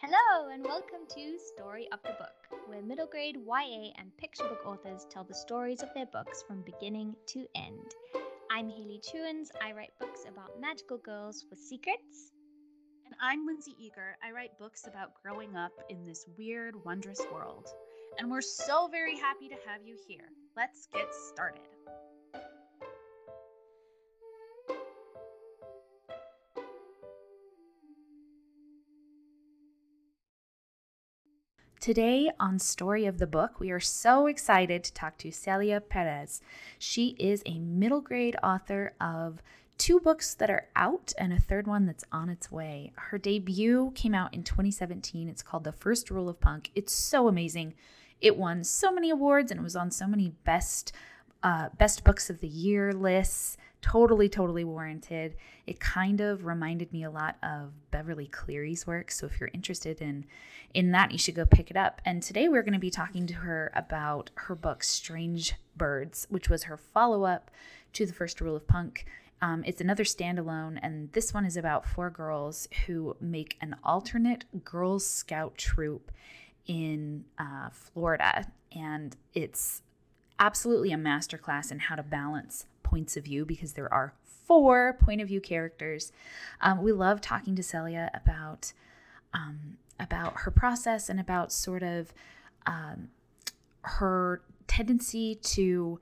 Hello, and welcome to Story of the Book, where middle grade YA and picture book authors tell the stories of their books from beginning to end. I'm Hayley Chewins. I write books about magical girls with secrets. And I'm Lindsay Eagar. I write books about growing up in this weird, wondrous world. And we're so very happy to have you here. Let's get started. Today on Story of the Book, we are so excited to talk to Celia Perez. She is a middle grade author of two books that are out and a third one that's on its way. Her debut came out in 2017. It's called The First Rule of Punk. It's so amazing. It won so many awards and it was on so many best uh, best books of the year lists totally totally warranted. It kind of reminded me a lot of beverly cleary's work. So if you're interested in in that you should go pick it up. And today we're going to be talking to her about her book strange birds which was her follow-up to the first rule of punk. Um, it's another standalone, and this one is about four girls who make an alternate Girl Scout troop in uh, Florida. And it's absolutely a masterclass in how to balance points of view because there are four point of view characters. Um, we love talking to Celia about um, about her process and about sort of um, her tendency to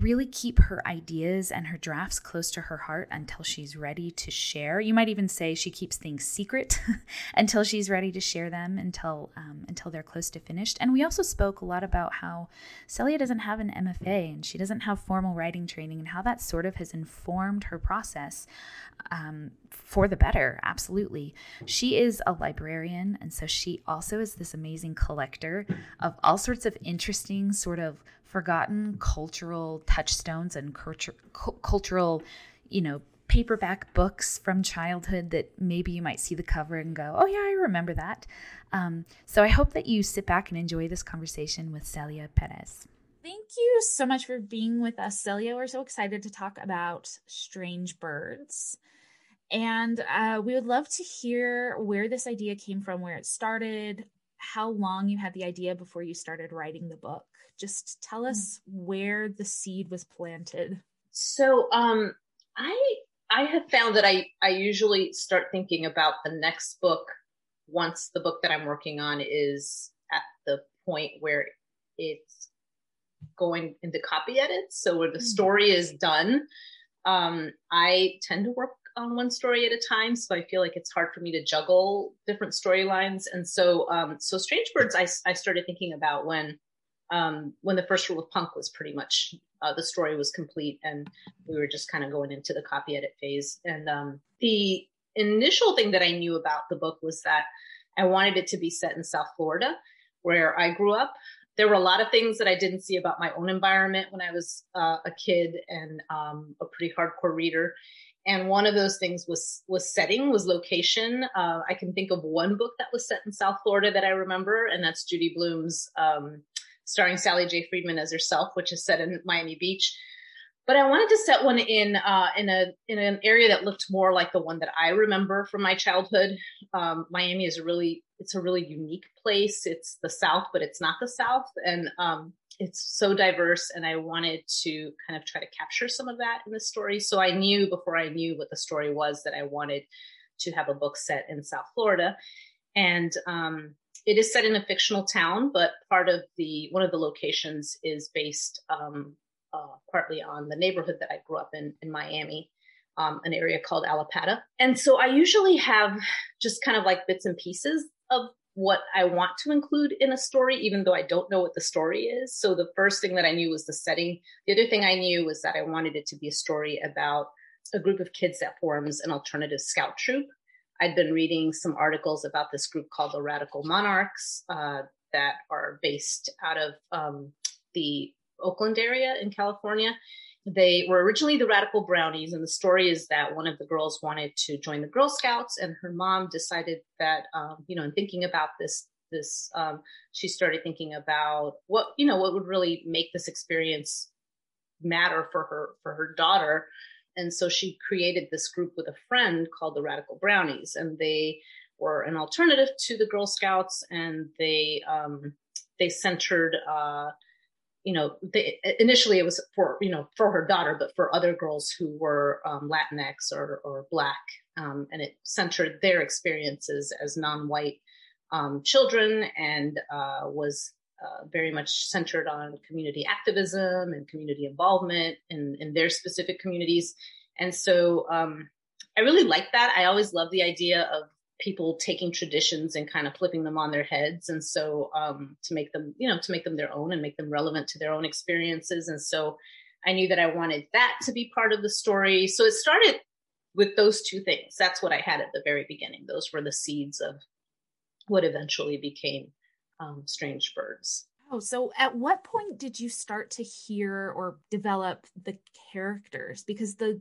really keep her ideas and her drafts close to her heart until she's ready to share. You might even say she keeps things secret until she's ready to share them until um, until they're close to finished. And we also spoke a lot about how Celia doesn't have an MFA and she doesn't have formal writing training and how that sort of has informed her process um, for the better. Absolutely, she is a librarian, and so she also is this amazing collector of all sorts of interesting sort of forgotten cultural touchstones and culture, cultural, you know, paperback books from childhood that maybe you might see the cover and go, oh, yeah, I remember that. Um, so I hope that you sit back and enjoy this conversation with Celia Perez. Thank you so much for being with us, Celia. We're so excited to talk about strange birds. And uh, we would love to hear where this idea came from, where it started, how long you had the idea before you started writing the book. Just tell hmm. us where the seed was planted. So, um, I I have found that I I usually start thinking about the next book once the book that I'm working on is at the point where it's going into copy edits. So where the hmm. story is done, um, I tend to work on one story at a time, so I feel like it's hard for me to juggle different storylines. And so, um, so Strange Birds, I, I started thinking about when um, when the first rule of punk was pretty much uh, the story was complete and we were just kind of going into the copy edit phase. And um, the initial thing that I knew about the book was that I wanted it to be set in South Florida, where I grew up. There were a lot of things that I didn't see about my own environment when I was uh, a kid and um, a pretty hardcore reader. And one of those things was was setting, was location. Uh, I can think of one book that was set in South Florida that I remember, and that's Judy Blume's um, starring Sally J. Freedman as herself, which is set in Miami Beach. But I wanted to set one in uh, in a in an area that looked more like the one that I remember from my childhood. Um, Miami is a really it's a really unique place. It's the South, but it's not the South, and um, it's so diverse. And I wanted to kind of try to capture some of that in the story. So I knew before I knew what the story was that I wanted to have a book set in South Florida, and um, it is set in a fictional town, but part of the one of the locations is based um, uh, partly on the neighborhood that I grew up in in Miami, um, an area called Allapattah. And so I usually have just kind of like bits and pieces of what I want to include in a story, even though I don't know what the story is. So the first thing that I knew was the setting. The other thing I knew was that I wanted it to be a story about a group of kids that forms an alternative scout troop I'd been reading some articles about this group called the Radical Monarchs uh, that are based out of um, the Oakland area in California. They were originally the Radical Brownies, and the story is that one of the girls wanted to join the Girl Scouts, and her mom decided that, um, you know, in thinking about this, this, um, she started thinking about what, you know, what would really make this experience matter for her for her daughter and so she created this group with a friend called the Radical Brownies. And they were an alternative to the Girl Scouts, and they um, they centered. Uh, you know, they, initially it was for you know for her daughter, but for other girls who were um, Latinx or or Black, um, and it centered their experiences as non-white um, children, and uh, was uh, very much centered on community activism and community involvement in, in their specific communities. And so um, I really like that. I always love the idea of people taking traditions and kind of flipping them on their heads. And so um, to make them you know to make them their own and make them relevant to their own experiences. And so i knew that i wanted that to be part of the story. So it started with those two things. That's what i had at the very beginning. Those were the seeds of what eventually became um, strange birds Oh, so at what point did you start to hear or develop the characters? Because the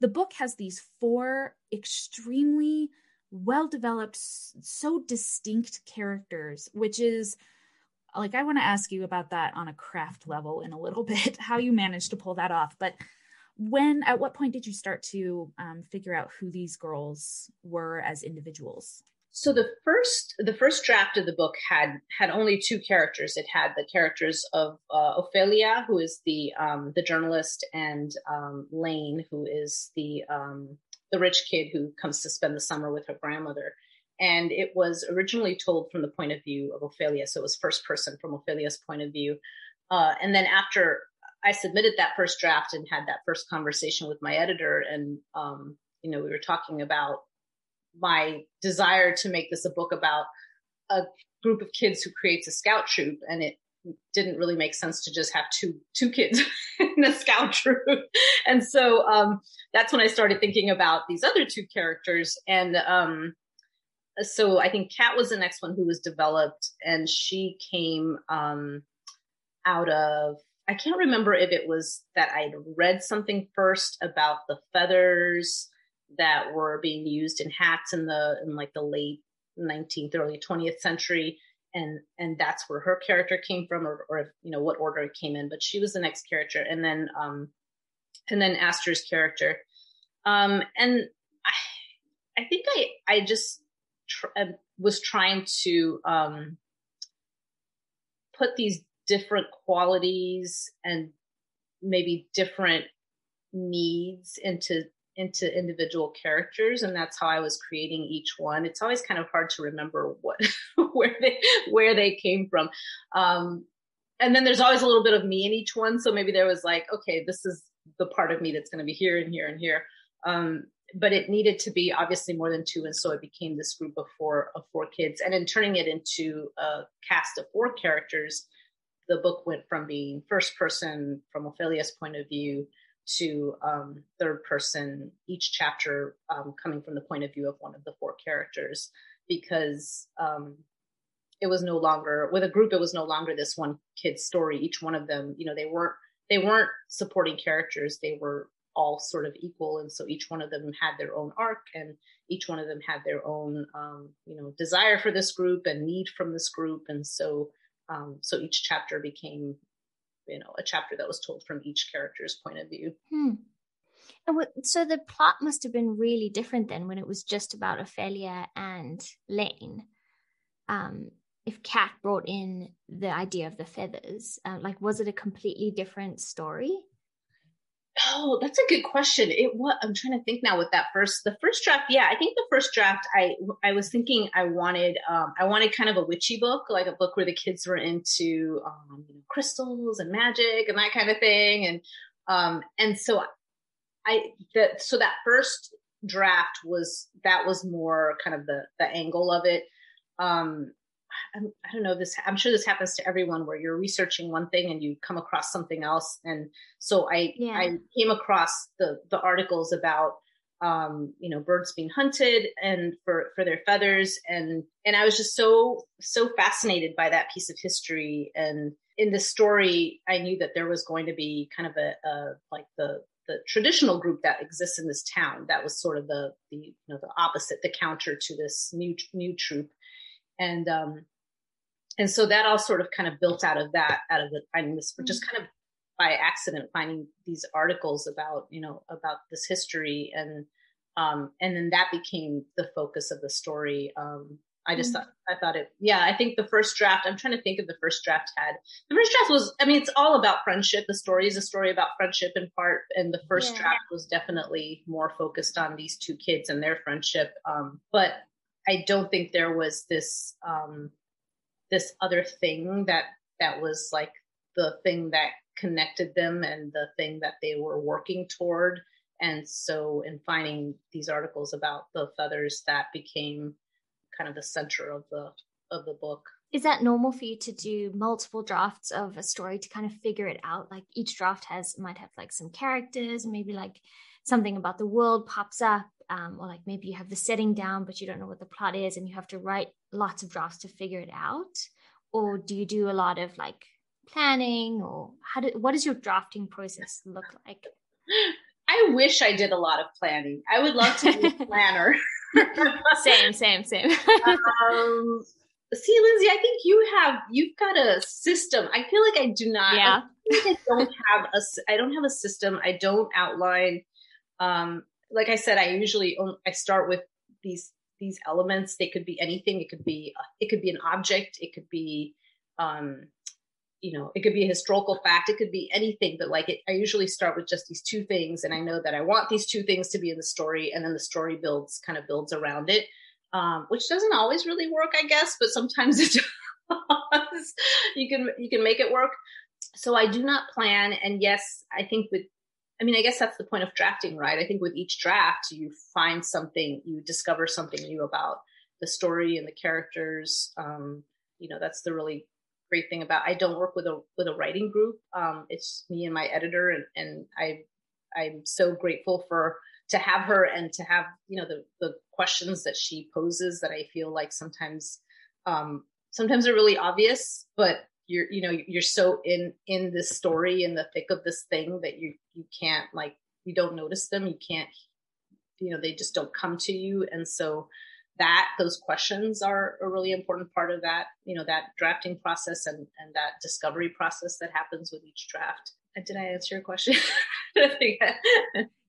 the book has these four extremely well developed, so distinct characters, which is like I want to ask you about that on a craft level in a little bit, how you managed to pull that off. But when, at what point did you start to um, figure out who these girls were as individuals? So the first the first draft of the book had had only two characters. It had the characters of uh, Ofelia, who is the um, the journalist, and um, Lane, who is the um, the rich kid who comes to spend the summer with her grandmother. And it was originally told from the point of view of Ofelia, so it was first person from Ofelia's point of view. Uh, and then after I submitted that first draft and had that first conversation with my editor, and um, you know we were talking about my desire to make this a book about a group of kids who creates a scout troop, and it didn't really make sense to just have two two kids in a scout troop. And so um, that's when i started thinking about these other two characters and um, so i think Cat was the next one who was developed and she came um, out of i can't remember if it was that i'd read something first about the feathers that were being used in hats in the in like the late 19th early 20th century. And and that's where her character came from or, or you know what order it came in. But she was the next character. And then um and then Aster's character. Um and i i think i i just tr- uh, was trying to um put these different qualities and maybe different needs into into individual characters and that's how I was creating each one. It's always kind of hard to remember what where they where they came from. Um, and then there's always a little bit of me in each one. So maybe there was like, okay, this is the part of me that's going to be here and here and here. Um, but it needed to be obviously more than two, and so it became this group of four of four kids. And in turning it into a cast of four characters, the book went from being first person from Ofelia's point of view to um, third person, each chapter um, coming from the point of view of one of the four characters, because um, it was no longer with a group. It was no longer this one kid's story. Each one of them, you know, they weren't they weren't supporting characters. They were all sort of equal, and so each one of them had their own arc, and each one of them had their own, um, you know, desire for this group and need from this group, and so um, so each chapter became you know a chapter that was told from each character's point of view. Hmm. and so the plot must have been really different then when it was just about ofelia and lane um, if Cat brought in the idea of the feathers. Uh, like was it a completely different story Oh, that's a good question. It what I'm trying to think now with that first the first draft. Yeah, I think the first draft I I was thinking I wanted um I wanted kind of a witchy book, like a book where the kids were into um you know crystals and magic and that kind of thing and um and so I that so that first draft was that was more kind of the the angle of it. Um I'm, I do not know this. I'm sure this happens to everyone where you're researching one thing and you come across something else. And so I yeah. I came across the the articles about um, you know birds being hunted and for for their feathers and and I was just so so fascinated by that piece of history. And in the story, I knew that there was going to be kind of a, a like the the traditional group that exists in this town that was sort of the the you know the opposite the counter to this new new troop and um and so that all sort of kind of built out of that out of the finding this mm-hmm. just kind of by accident finding these articles about you know about this history and um, and then that became the focus of the story. Um, I just mm-hmm. thought I thought it yeah, I think the first draft, I'm trying to think of the first draft had. The first draft was I mean, it's all about friendship. The story is a story about friendship in part. And the first yeah. draft was definitely more focused on these two kids and their friendship. Um, but I don't think there was this um this other thing that that was like the thing that connected them and the thing that they were working toward. And so in finding these articles about the feathers that became kind of the center of the of the book. Is that normal for you to do multiple drafts of a story to kind of figure it out? Like each draft has might have like some characters, maybe like something about the world pops up, um, or like maybe you have the setting down, but you don't know what the plot is, and you have to write lots of drafts to figure it out. Or do you do a lot of like planning, or how do what does your drafting process look like? I wish I did a lot of planning. I would love to be a planner. same, same, same. um, see, Lindsay, I think you have you've got a system. I feel like I do not. Yeah. I, I don't have a. I don't have a system. I don't outline. Um, like I said, I usually I start with these these elements. They could be anything. It could be it could be an object. It could be um, you know, it could be a historical fact, it could be anything, but like it, I usually start with just these two things, and I know that I want these two things to be in the story, and then the story builds kind of builds around it, um, which doesn't always really work, I guess, but sometimes it does. you can you can make it work. So I do not plan, and yes, I think with, I mean, I guess that's the point of drafting, right? I think with each draft, you find something, you discover something new about the story and the characters. Um, you know, that's the really great thing about I don't work with a with a writing group. Um, it's me and my editor, and, and I I'm so grateful for to have her and to have you know the the questions that she poses that I feel like sometimes um, sometimes are really obvious, but you're you know you're so in in this story in the thick of this thing that you you can't like you don't notice them you can't you know they just don't come to you. And so that those questions are a really important part of that you know that drafting process and and that discovery process that happens with each draft. Did i answer your question?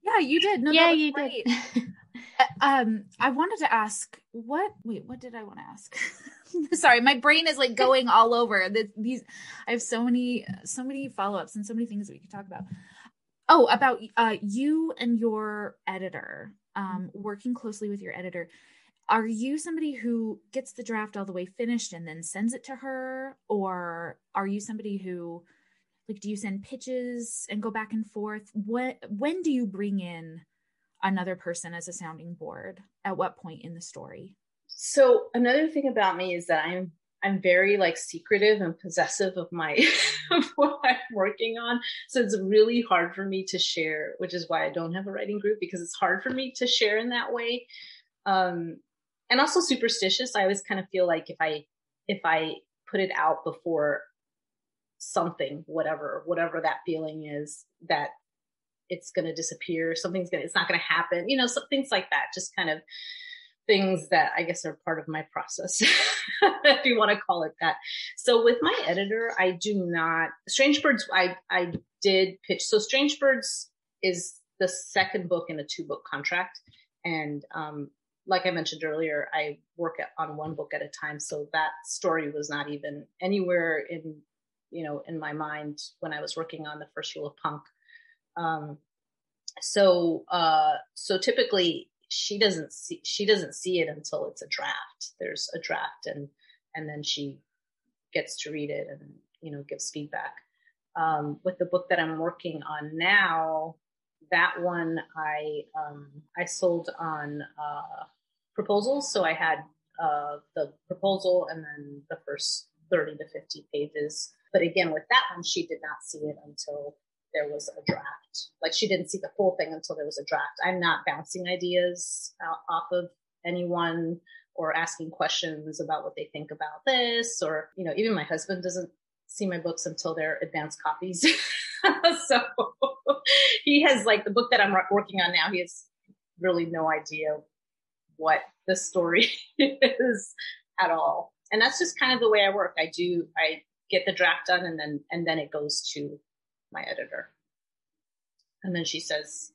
Yeah you did. No, yeah you great. did uh, um i wanted to ask what wait what did i want to ask sorry my brain is like going all over the, these i have so many so many follow-ups and so many things that we could talk about. Oh about uh you and your editor um working closely with your editor. Are you somebody who gets the draft all the way finished and then sends it to her? Or are you somebody who like do you send pitches and go back and forth? What when do you bring in another person as a sounding board? At what point in the story so another thing about me is that i'm i'm very like secretive and possessive of my of what i'm working on so it's really hard for me to share which is why i don't have a writing group because it's hard for me to share in that way um and also superstitious. I always kind of feel like if I if I put it out before something, whatever, whatever that feeling is, that it's going to disappear. Something's going to, it's not going to happen. You know, some things like that. Just kind of things that I guess are part of my process, if you want to call it that. So with my editor, I do not. Strange Birds, I I did pitch. So Strange Birds is the second book in a two book contract, and um, like I mentioned earlier, I work at, on one book at a time, so that story was not even anywhere in you know in my mind when I was working on the first rule of punk. Um, so uh, so typically she doesn't see she doesn't see it until it's a draft. There's a draft, and and then she gets to read it and you know gives feedback. Um, with the book that I'm working on now, that one I um, I sold on uh, proposals. So I had uh, the proposal and then the first 30 to 50 pages. But again, with that one, she did not see it until there was a draft. Like she didn't see the full thing until there was a draft. I'm not bouncing ideas uh, off of anyone or asking questions about what they think about this or you know even my husband doesn't see my books until they're advanced copies so he has like the book that i'm working on now he has really no idea what the story is at all. And that's just kind of the way I work. I do, I get the draft done and then, and then it goes to my editor. And then she says,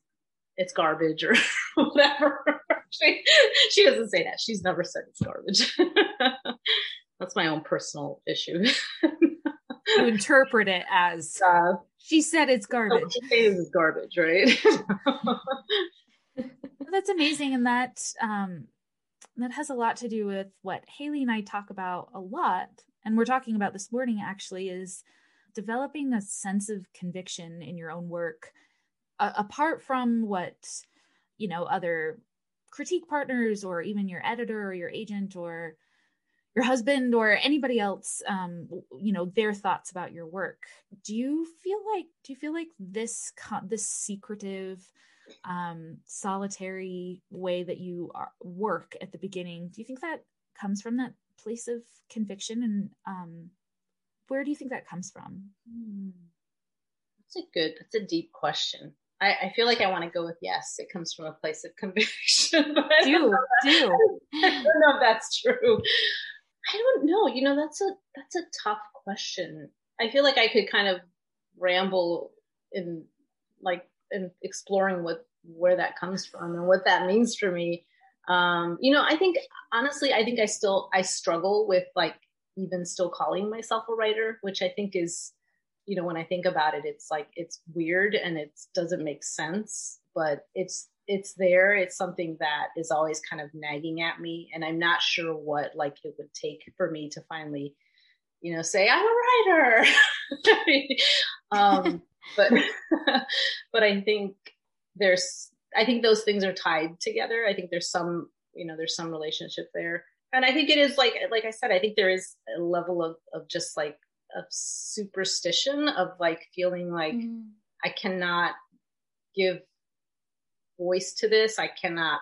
it's garbage or whatever. she, she doesn't say that. She's never said it's garbage. That's my own personal issue. you interpret it as uh, she said it's garbage. She says it's garbage, right? That's amazing, and that um, that has a lot to do with what Haley and I talk about a lot, and we're talking about this morning. Actually, is developing a sense of conviction in your own work, apart from what you know other critique partners or even your editor or your agent or your husband or anybody else um you know their thoughts about your work. Do you feel like do you feel like this this secretive um solitary way that you are, work at the beginning do you think that comes from that place of conviction and um where do you think that comes from hmm. that's a good that's a deep question I, I, feel like I want to go with yes. It comes from a place of conviction. do do. I don't know if that's true. I don't know. You know, that's a that's a tough question. I feel like I could kind of ramble in like in exploring what where that comes from and what that means for me. Um, you know, I think honestly, I think I still I struggle with like even still calling myself a writer, which I think is, you know, when I think about it, it's like it's weird and it doesn't make sense, but it's it's there. It's something that is always kind of nagging at me, and I'm not sure what like it would take for me to finally, you know, say I'm a writer. um, but but I think there's I think those things are tied together. I think there's some you know there's some relationship there, and I think it is like like I said, I think there is a level of of just like a superstition of like feeling like mm. I cannot give voice to this. I cannot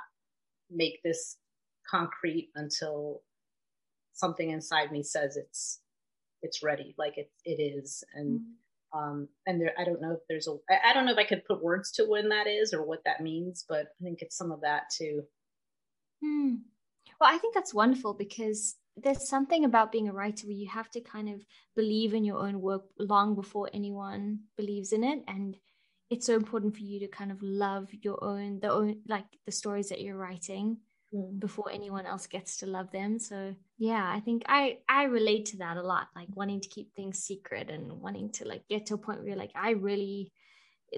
make this concrete until something inside me says it's it's ready, like it it is. And mm-hmm. um and there I don't know if there's a I, I don't know if I could put words to when that is or what that means, but I think it's some of that too. Hmm. Well, I think that's wonderful because there's something about being a writer where you have to kind of believe in your own work long before anyone believes in it and it's so important for you to kind of love your own the own like the stories that you're writing mm. before anyone else gets to love them so yeah i think i i relate to that a lot like wanting to keep things secret and wanting to like get to a point where you're like i really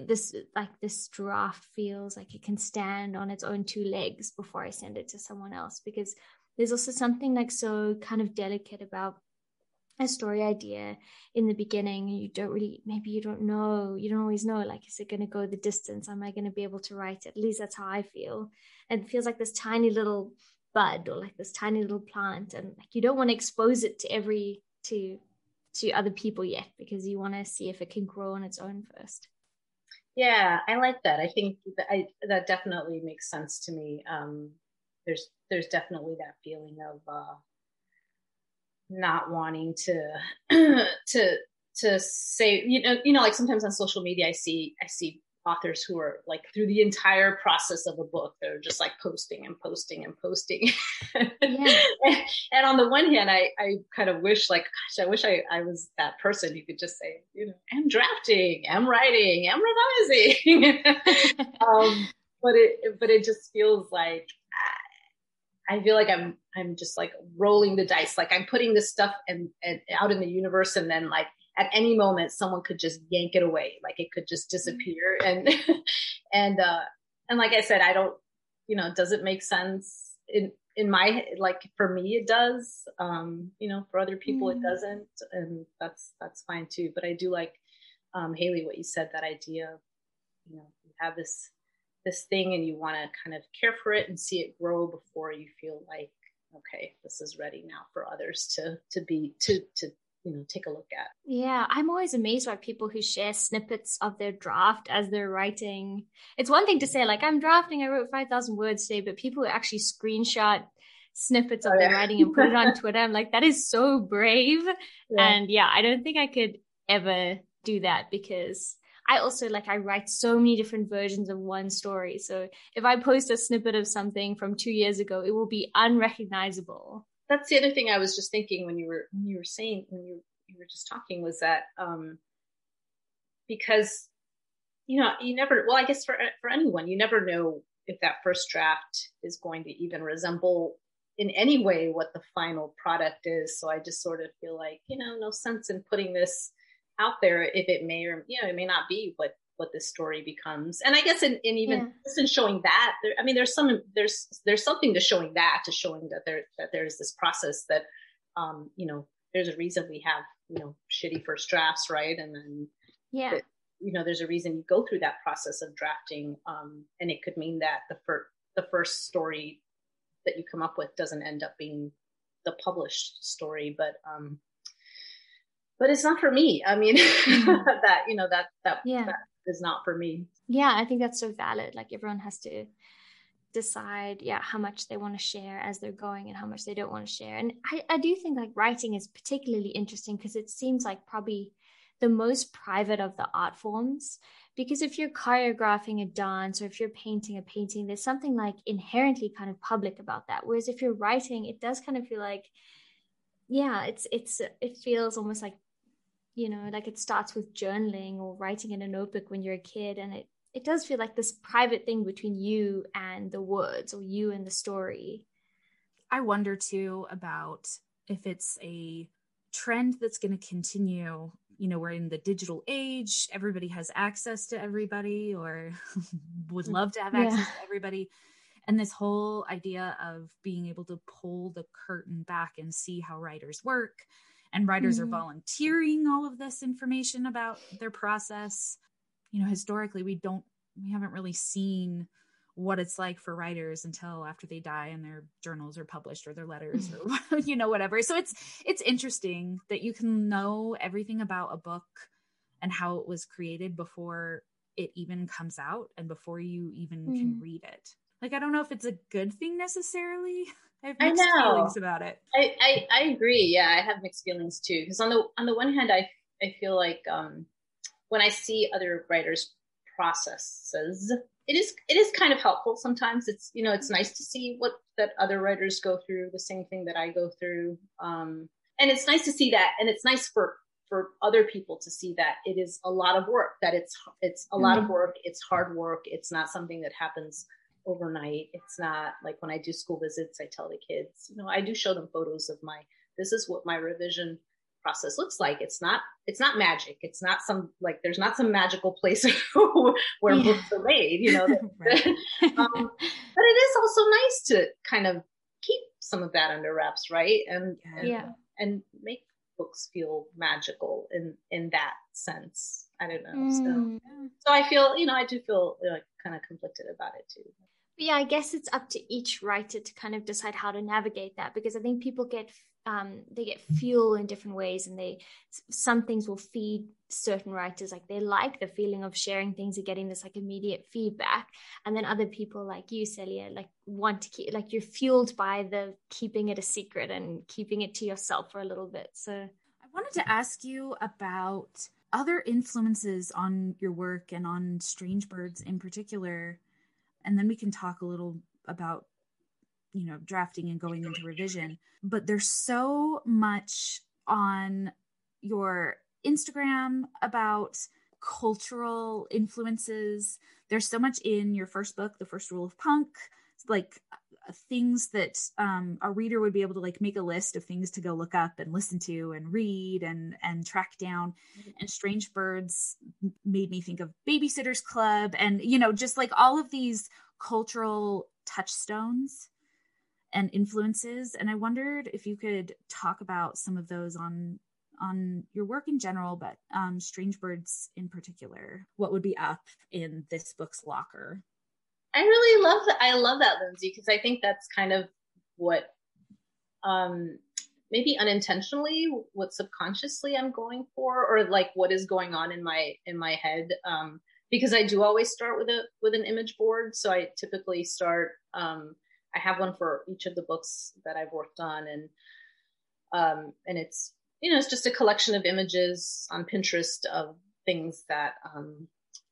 this like this draft feels like it can stand on its own two legs before i send it to someone else because there's also something like so kind of delicate about a story idea in the beginning. You don't really maybe you don't know you don't always know like is it going to go the distance? Am i going to be able to write it? At least that's how i feel. And it feels like this tiny little bud or like this tiny little plant and like you don't want to expose it to every to to other people yet because you want to see if it can grow on its own first yeah i like that. I think that i that definitely makes sense to me. Um there's there's definitely that feeling of uh not wanting to to to say you know you know like sometimes on social media I see I see authors who are like through the entire process of a book they're just like posting and posting and posting yeah. and, and, on the one hand I, I kind of wish like gosh I wish I, I was that person you could just say you know I'm drafting I'm writing I'm revising um, but it but it just feels like I feel like I'm I'm just like rolling the dice. Like I'm putting this stuff and, and out in the universe, and then like at any moment someone could just yank it away. Like it could just disappear. And and uh and like I said, I don't you know, does it make sense in in my like for me it does. Um, you know, for other people mm. it doesn't, and that's that's fine too. But I do like um Haley what you said, that idea of, you know, you have this this thing and you want to kind of care for it and see it grow before you feel like okay this is ready now for others to to be to to you know take a look at yeah i'm always amazed by people who share snippets of their draft as they're writing it's one thing to say like i'm drafting i wrote 5000 words today but people who actually screenshot snippets of oh, their writing and put it on twitter i'm like that is so brave yeah. and yeah i don't think i could ever do that because I also like I write so many different versions of one story. So if I post a snippet of something from two years ago, it will be unrecognizable. That's the other thing I was just thinking when you were when you were saying when you you were just talking was that um because you know, you never, well, I guess for, for anyone, you never know if that first draft is going to even resemble in any way what the final product is. So I just sort of feel like, you know, no sense in putting this out there if it may or, you know, it may not be what what this story becomes. And I guess in, in even yeah. just in showing that, there, I mean, there's some there's there's something to showing that to showing that there that there's this process that um, you know, there's a reason we have, you know, shitty first drafts, right? And then yeah. That, you know, there's a reason you go through that process of drafting. Um, and it could mean that the first the first story that you come up with doesn't end up being the published story, but um but it's not for me. I mean, mm-hmm. that you know that that yeah. that is not for me. Yeah, I think that's so valid. Like everyone has to decide, yeah, how much they want to share as they're going and how much they don't want to share. And I, I do think like writing is particularly interesting because it seems like probably the most private of the art forms. Because if you're choreographing a dance or if you're painting a painting, there's something like inherently kind of public about that. Whereas if you're writing, it does kind of feel like, yeah, it's it's it feels almost like you know like it starts with journaling or writing in a notebook when you're a kid and it it does feel like this private thing between you and the words or you and the story i wonder too about if it's a trend that's going to continue you know we're in the digital age everybody has access to everybody or would love to have access yeah. to everybody and this whole idea of being able to pull the curtain back and see how writers work and writers mm-hmm. are volunteering all of this information about their process you know historically we don't we haven't really seen what it's like for writers until after they die and their journals are published or their letters or you know whatever so it's it's interesting that you can know everything about a book and how it was created before it even comes out and before you even mm. can read it like i don't know if it's a good thing necessarily I have mixed I know. feelings about it. I, I, I agree. Yeah, I have mixed feelings too. Because on the on the one hand, I I feel like um, when I see other writers' processes, it is it is kind of helpful. Sometimes it's you know it's nice to see what that other writers go through, the same thing that I go through, um, and it's nice to see that, and it's nice for for other people to see that it is a lot of work that it's it's a mm-hmm. lot of mm-hmm. work it's hard work it's not something that happens overnight. It's not like when I do school visits, I tell the kids, you know, I do show them photos of my, this is what my revision process looks like. It's not, it's not magic. It's not some, like, there's not some magical place where yeah. books are made, you know. um, but it is also nice to kind of keep some of that under wraps, right? And, and, yeah. and make books feel magical in, in that sense. I don't know. Mm. So, so I feel, you know, I do feel like kind of conflicted about it too yeah, I guess it's up to each writer to kind of decide how to navigate that because I think people get um, they get fuel in different ways, and they some things will feed certain writers like they like the feeling of sharing things and getting this like immediate feedback, and then other people like you, Celia, like want to keep like you're fueled by the keeping it a secret and keeping it to yourself for a little bit. So I wanted to ask you about other influences on your work and on Strange Birds in particular and then we can talk a little about you know drafting and going into revision. But there's so much on your instagram about cultural influences. There's so much in your first book the first rule of punk. Like things that um, a reader would be able to like make a list of things to go look up and listen to and read and and track down. Mm-hmm. and strange birds made me think of babysitters club and you know just like all of these cultural touchstones and influences. And i wondered if you could talk about some of those on on your work in general but um strange birds in particular. What would be up in this book's locker I really love that. I love that, Lindsay, because I think that's kind of what, um, maybe unintentionally, what subconsciously I'm going for, or like what is going on in my in my head. Um, because I do always start with a with an image board. So I typically start. Um, I have one for each of the books that I've worked on, and um, and it's you know it's just a collection of images on Pinterest of things that um,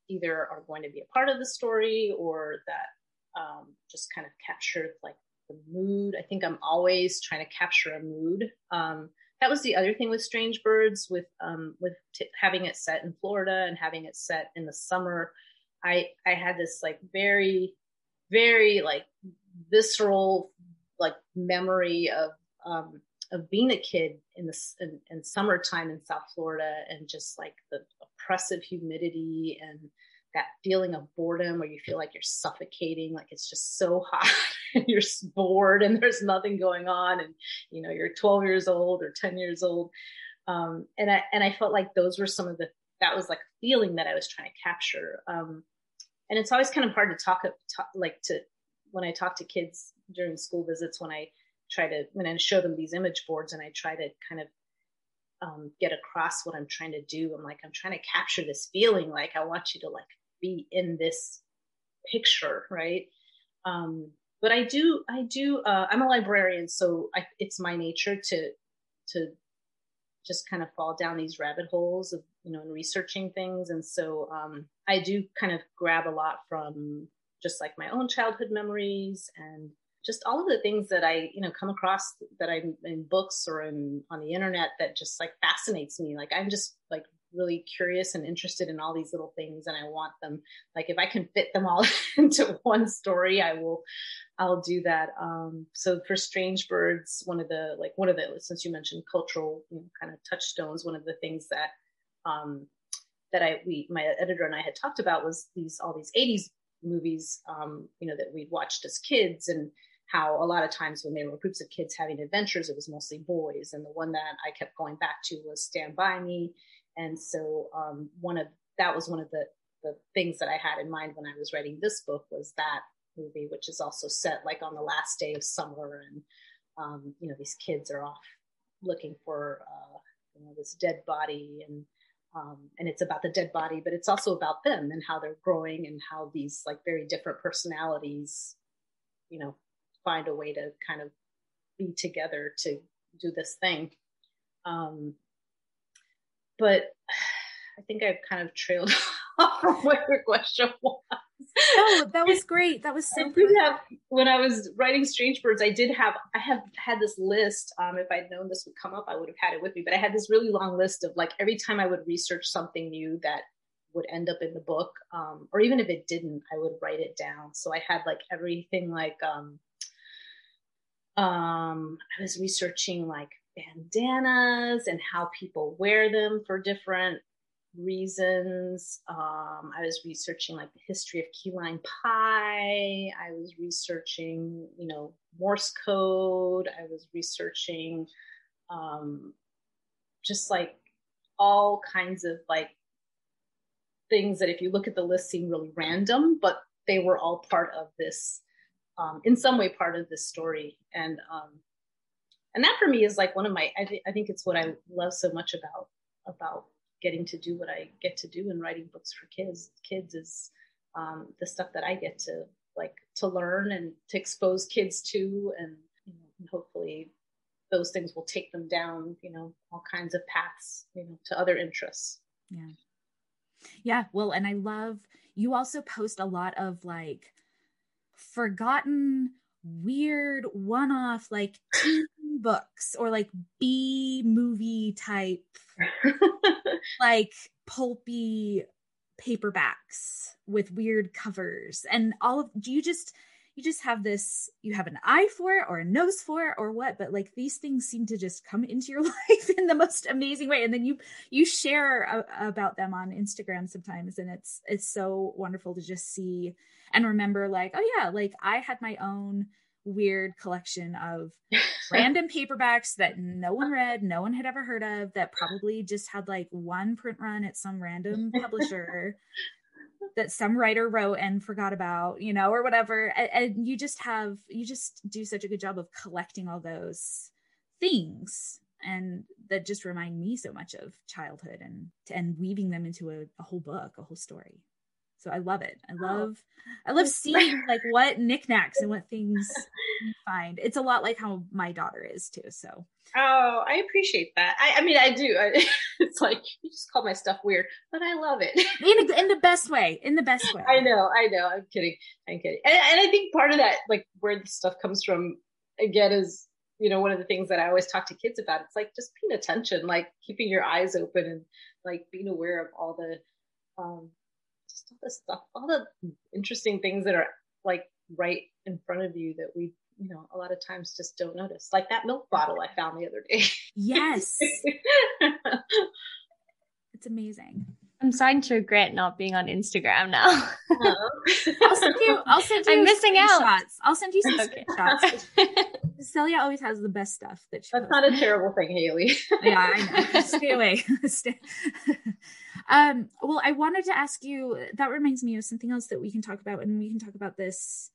either are going to be a part of the story or that um, just kind of capture like the mood. I think I'm always trying to capture a mood. Um, that was the other thing with Strange Birds, with um, with t- having it set in Florida and having it set in the summer. I I had this like very very like visceral like memory of um, of being a kid in the in, in summertime in South Florida and just like the oppressive humidity and that feeling of boredom where you feel like you're suffocating, like it's just so hot and you're bored and there's nothing going on and you know you're 12 years old or 10 years old. Um, and I and I felt like those were some of the that was like a feeling that I was trying to capture. Um, and it's always kind of hard to talk, talk like to when I talk to kids during school visits when I try to when I show them these image boards and I try to kind of um, get across what I'm trying to do. I'm like, I'm trying to capture this feeling. Like, I want you to like be in this picture, right? Um, but I do, I do. Uh, I'm a librarian, so I, it's my nature to to just kind of fall down these rabbit holes of you know in researching things, and so um, I do kind of grab a lot from just like my own childhood memories and just all of the things that I, you know, come across that I'm in books or in on the internet that just like fascinates me. Like I'm just like really curious and interested in all these little things and I want them like if I can fit them all into one story, I will I'll do that. Um so for Strange Birds, one of the like one of the since you mentioned cultural you know, kind of touchstones, one of the things that um that I we my editor and I had talked about was these all these 80s movies um you know that we'd watched as kids and how a lot of times when there were groups of kids having adventures, it was mostly boys. And the one that I kept going back to was Stand By Me. And so um, one of that was one of the, the things that I had in mind when I was writing this book was that movie, which is also set like on the last day of summer. And, um, you know, these kids are off looking for, uh, you know, this dead body and, um, and it's about the dead body, but it's also about them and how they're growing and how these like very different personalities, you know, find a way to kind of be together to do this thing. Um, but I think I've kind of trailed off from what your question was. Oh, that was great. That was so. Did have when I was writing Strange Birds. I did have I have had this list. Um, if I'd known this would come up, I would have had it with me. But I had this really long list of like every time I would research something new that would end up in the book, um, or even if it didn't, I would write it down. So I had like everything like um, um, I was researching like bandanas and how people wear them for different reasons. Um, I was researching like the history of key lime pie. I was researching, you know, Morse code. I was researching um, just like all kinds of like things that if you look at the list seem really random, but they were all part of this um, in some way part of this story. And um, and that for me is like one of my I, th- I think it's what i love so much about about getting to do what i get to do in writing books for kids kids is um, the stuff that i get to like to learn and to expose kids to and you know and hopefully those things will take them down you know all kinds of paths you know to other interests. Yeah. Yeah well and i love you also post a lot of like forgotten weird one-off like teen books or like B movie type like pulpy paperbacks with weird covers. And all of do you just you just have this you have an eye for it or a nose for it or what but like these things seem to just come into your life in the most amazing way. And then you you share a, about them on instagram sometimes and it's it's so wonderful to just see and remember like oh yeah like i had my own weird collection of random paperbacks that no one read no one had ever heard of that probably just had like one print run at some random publisher that some writer wrote and forgot about, you know, or whatever. And, and, you just have, you just do such a good job of collecting all those things. And that just remind me so much of childhood and and weaving them into a, a whole book, a whole story. So I love it. I oh. love I love seeing like what knickknacks and what things you find. It's a lot like how my daughter is too. So Oh, I appreciate that. I, I mean, I do. I, it's like you just call my stuff weird, but I love it in, in the best way. In the best way. I know. I know. I'm kidding. I'm kidding. And, and I think part of that, like where the stuff comes from, again, is you know one of the things that I always talk to kids about. It's like just paying attention, like keeping your eyes open and like being aware of all the um just all the stuff, all the interesting things that are like right in front of you that we you know a lot of times just don't notice like that milk bottle i found the other day yes it's amazing I'm starting to regret not being on Instagram now. I'll send you. I'll send you. I'm missing out. I'll send you some okay. screenshots. Celia always has the best stuff. That she That's not a terrible thing, Haley. yeah, I know. Stay away. Stay. Um, well, I wanted to ask you. That reminds me of something else that we can talk about, and we can talk about this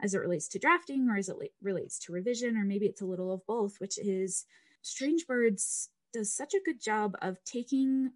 as it relates to drafting, or as it relates to revision, or maybe it's a little of both. Which is, Strange Birds does such a good job of taking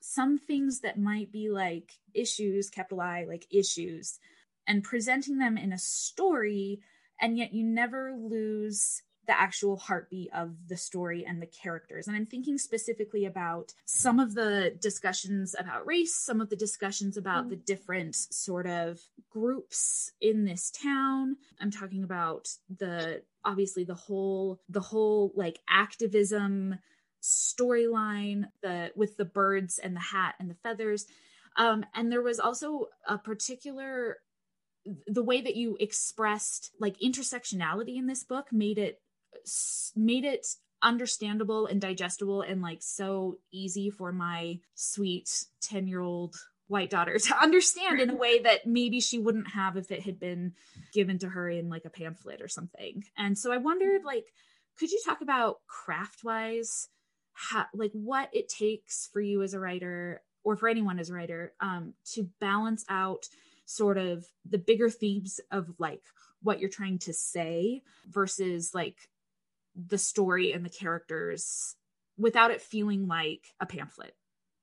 some things that might be like issues, capital I, like issues, and presenting them in a story, and yet you never lose the actual heartbeat of the story and the characters. And I'm thinking specifically about some of the discussions about race, some of the discussions about mm. the different sort of groups in this town. I'm talking about the obviously the whole the whole like activism storyline the with the birds and the hat and the feathers um and there was also a particular the way that you expressed like intersectionality in this book made it made it understandable and digestible and like so easy for my sweet 10 year old white daughter to understand in a way that maybe she wouldn't have if it had been given to her in like a pamphlet or something. And so i wondered like could you talk about craft wise how, like what it takes for you as a writer or for anyone as a writer um, to balance out sort of the bigger themes of like what you're trying to say versus like the story and the characters without it feeling like a pamphlet.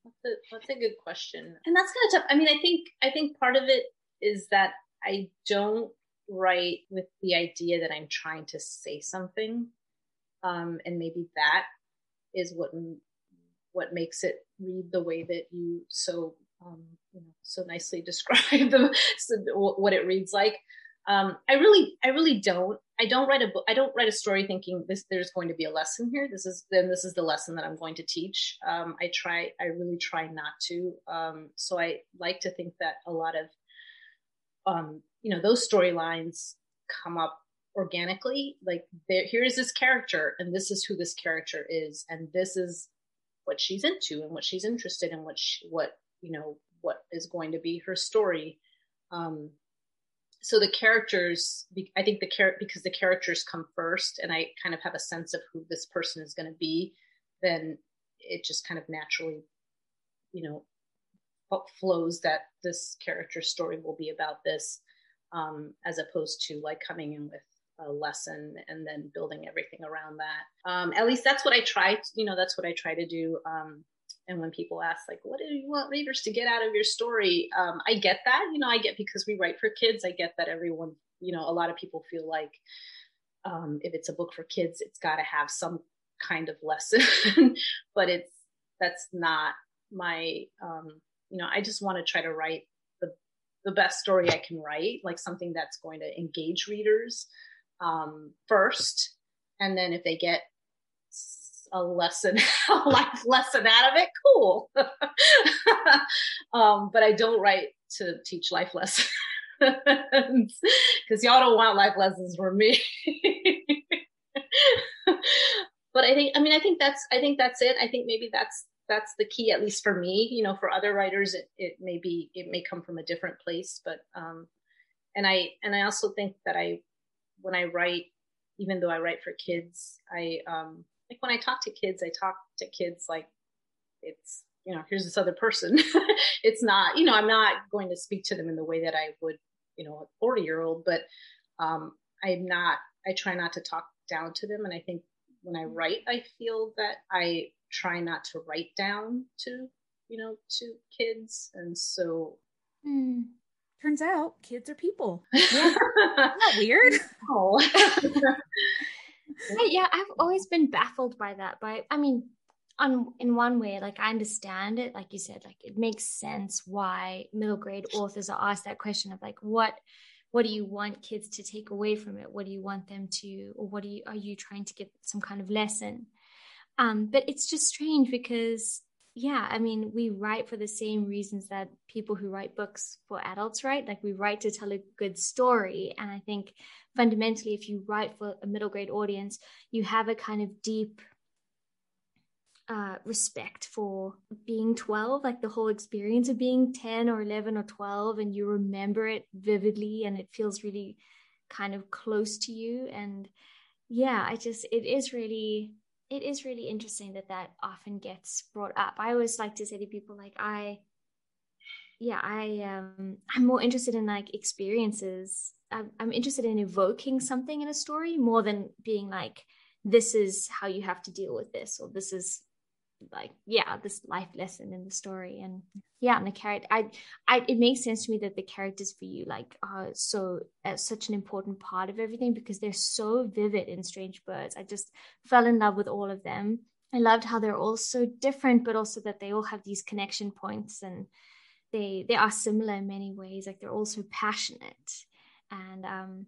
That's a, that's a good question. And that's kind of tough. I mean i think i think part of it is that i don't write with the idea that i'm trying to say something um, and maybe that is what what makes it read the way that you so um, you know so nicely describe the so what it reads like. Um, I really I really don't I don't write a book I don't write a story thinking this there's going to be a lesson here. This is then this is the lesson that I'm going to teach. Um, I try I really try not to. Um, so I like to think that a lot of um, you know those storylines come up organically like there here is this character and this is who this character is and this is what she's into and what she's interested in what she, what you know what is going to be her story um so the characters i think the character because the characters come first and i kind of have a sense of who this person is going to be then it just kind of naturally you know flows that this character story will be about this um, as opposed to like coming in with a lesson and then building everything around that. Um, at least that's what I try. To, you know, that's what I try to do. Um, and when people ask, like, what do you want readers to get out of your story? Um, I get that. You know, I get because we write for kids. I get that everyone, you know, a lot of people feel like um, if it's a book for kids, it's got to have some kind of lesson. but it's that's not my. Um, you know, I just want to try to write the the best story I can write, like something that's going to engage readers um, first, and then if they get a lesson, a life lesson out of it, cool. um, but I don't write to teach life lessons because y'all don't want life lessons from me. but I think, I mean, I think that's, I think that's it. I think maybe that's that's the key, at least for me. You know, for other writers, it it may be it may come from a different place, but um, and I and I also think that I when I write, even though I write for kids, I um, like when I talk to kids, I talk to kids like it's you know here's this other person. it's not you know I'm not going to speak to them in the way that I would you know a 40 year old, but um, I'm not. I try not to talk down to them, and I think when I write, I feel that I try not to write down to you know to kids, and so. Mm turns out kids are people. Yeah. Not weird. Oh. Yeah, I've always been baffled by that. But I mean, on in one way, like I understand it, like you said, like it makes sense why middle grade authors are asked that question of like what what do you want kids to take away from it? What do you want them to or what do you are you trying to get some kind of lesson? Um but it's just strange because yeah i mean we write for the same reasons that people who write books for adults write. Like we write to tell a good story. And i think fundamentally if you write for a middle grade audience you have a kind of deep uh, respect for being 12, like the whole experience of being 10 or 11 or 12, and you remember it vividly and it feels really kind of close to you. And yeah, I just, it is really, it is really interesting that that often gets brought up. I always like to say to people, like, I, yeah, I, um, I'm more interested in like experiences. I'm, I'm interested in evoking something in a story more than being like, this is how you have to deal with this, or this is like yeah this life lesson in the story. And yeah and the character I, I it makes sense to me that the characters for you like are so uh, such an important part of everything because they're so vivid in strange birds. I just fell in love with all of them. I loved how they're all so different but also that they all have these connection points and they they are similar in many ways like they're all so passionate and um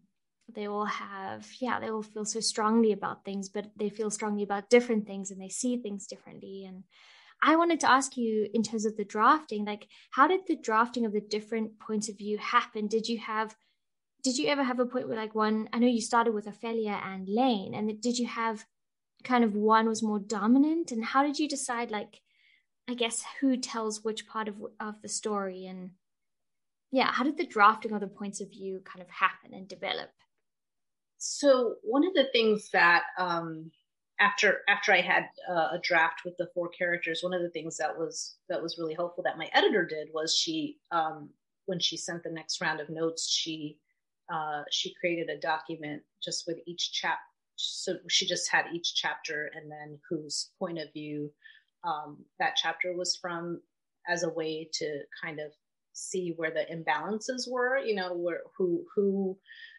they all have yeah they all feel so strongly about things but they feel strongly about different things and they see things differently. And i wanted to ask you in terms of the drafting like how did the drafting of the different points of view happen? Did you have did you ever have a point where like one i know you started with ofelia and lane and did you have kind of one was more dominant? And how did you decide like i guess who tells which part of of the story and yeah how did the drafting of the points of view kind of happen and develop so one of the things that um, after after I had uh, a draft with the four characters, one of the things that was that was really helpful that my editor did was she um, when she sent the next round of notes, she uh, she created a document just with each chap. So she just had each chapter and then whose point of view um, that chapter was from as a way to kind of see where the imbalances were. You know, where who who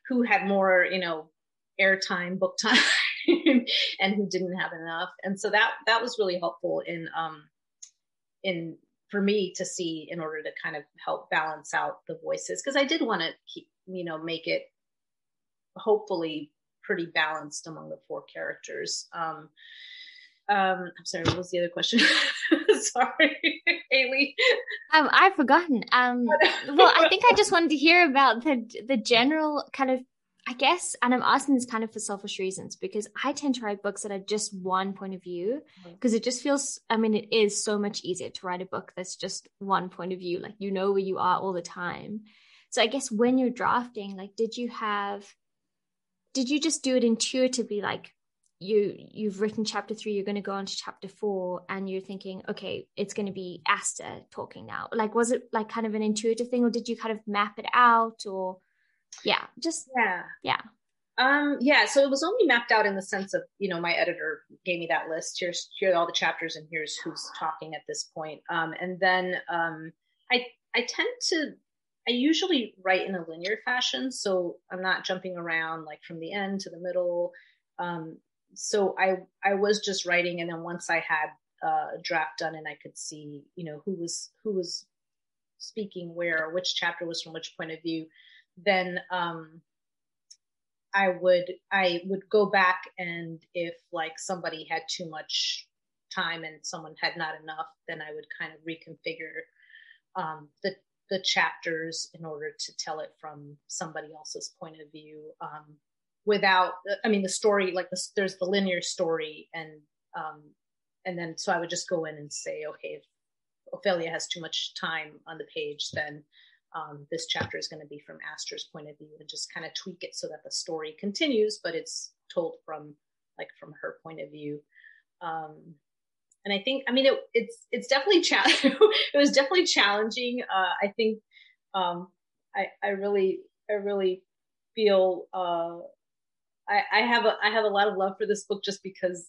who had more, you know, airtime, book time, and who didn't have enough. And so that that was really helpful in um, in for me to see in order to kind of help balance out the voices because I did want to keep you know make it hopefully pretty balanced among the four characters. Um, um, I'm sorry, what was the other question? sorry, Hayley. Um, I've forgotten. Um, well, I think I just wanted to hear about the the general kind of I guess, and I'm asking this kind of for selfish reasons because I tend to write books that are just one point of view because mm-hmm. it just feels, I mean, it is so much easier to write a book that's just one point of view. Like, you know where you are all the time. So I guess when you're drafting, like, did you have, did you just do it intuitively? Like, you you've written chapter three you're going to go on to chapter four and you're thinking okay it's going to be aster talking now. Like was it like kind of an intuitive thing or did you kind of map it out or yeah just yeah. yeah. Um yeah so it was only mapped out in the sense of you know my editor gave me that list here's here are all the chapters and here's who's talking at this point. Um and then um i i tend to i usually write in a linear fashion so i'm not jumping around like from the end to the middle. Um so i i was just writing and then once i had uh, a draft done and i could see you know who was who was speaking where which chapter was from which point of view then um, I would I would go back and if like somebody had too much time and someone had not enough, then I would kind of reconfigure um, the the chapters in order to tell it from somebody else's point of view um, without I mean the story like the, there's the linear story and um, and then so I would just go in and say okay if Ofelia has too much time on the page then um, this chapter is going to be from Aster's point of view and just kind of tweak it so that the story continues, but it's told from like from her point of view. Um, and I think, I mean, it, it's it's definitely cha- it was definitely challenging. Uh, I think um, I I really I really feel uh, I, I have a I have a lot of love for this book just because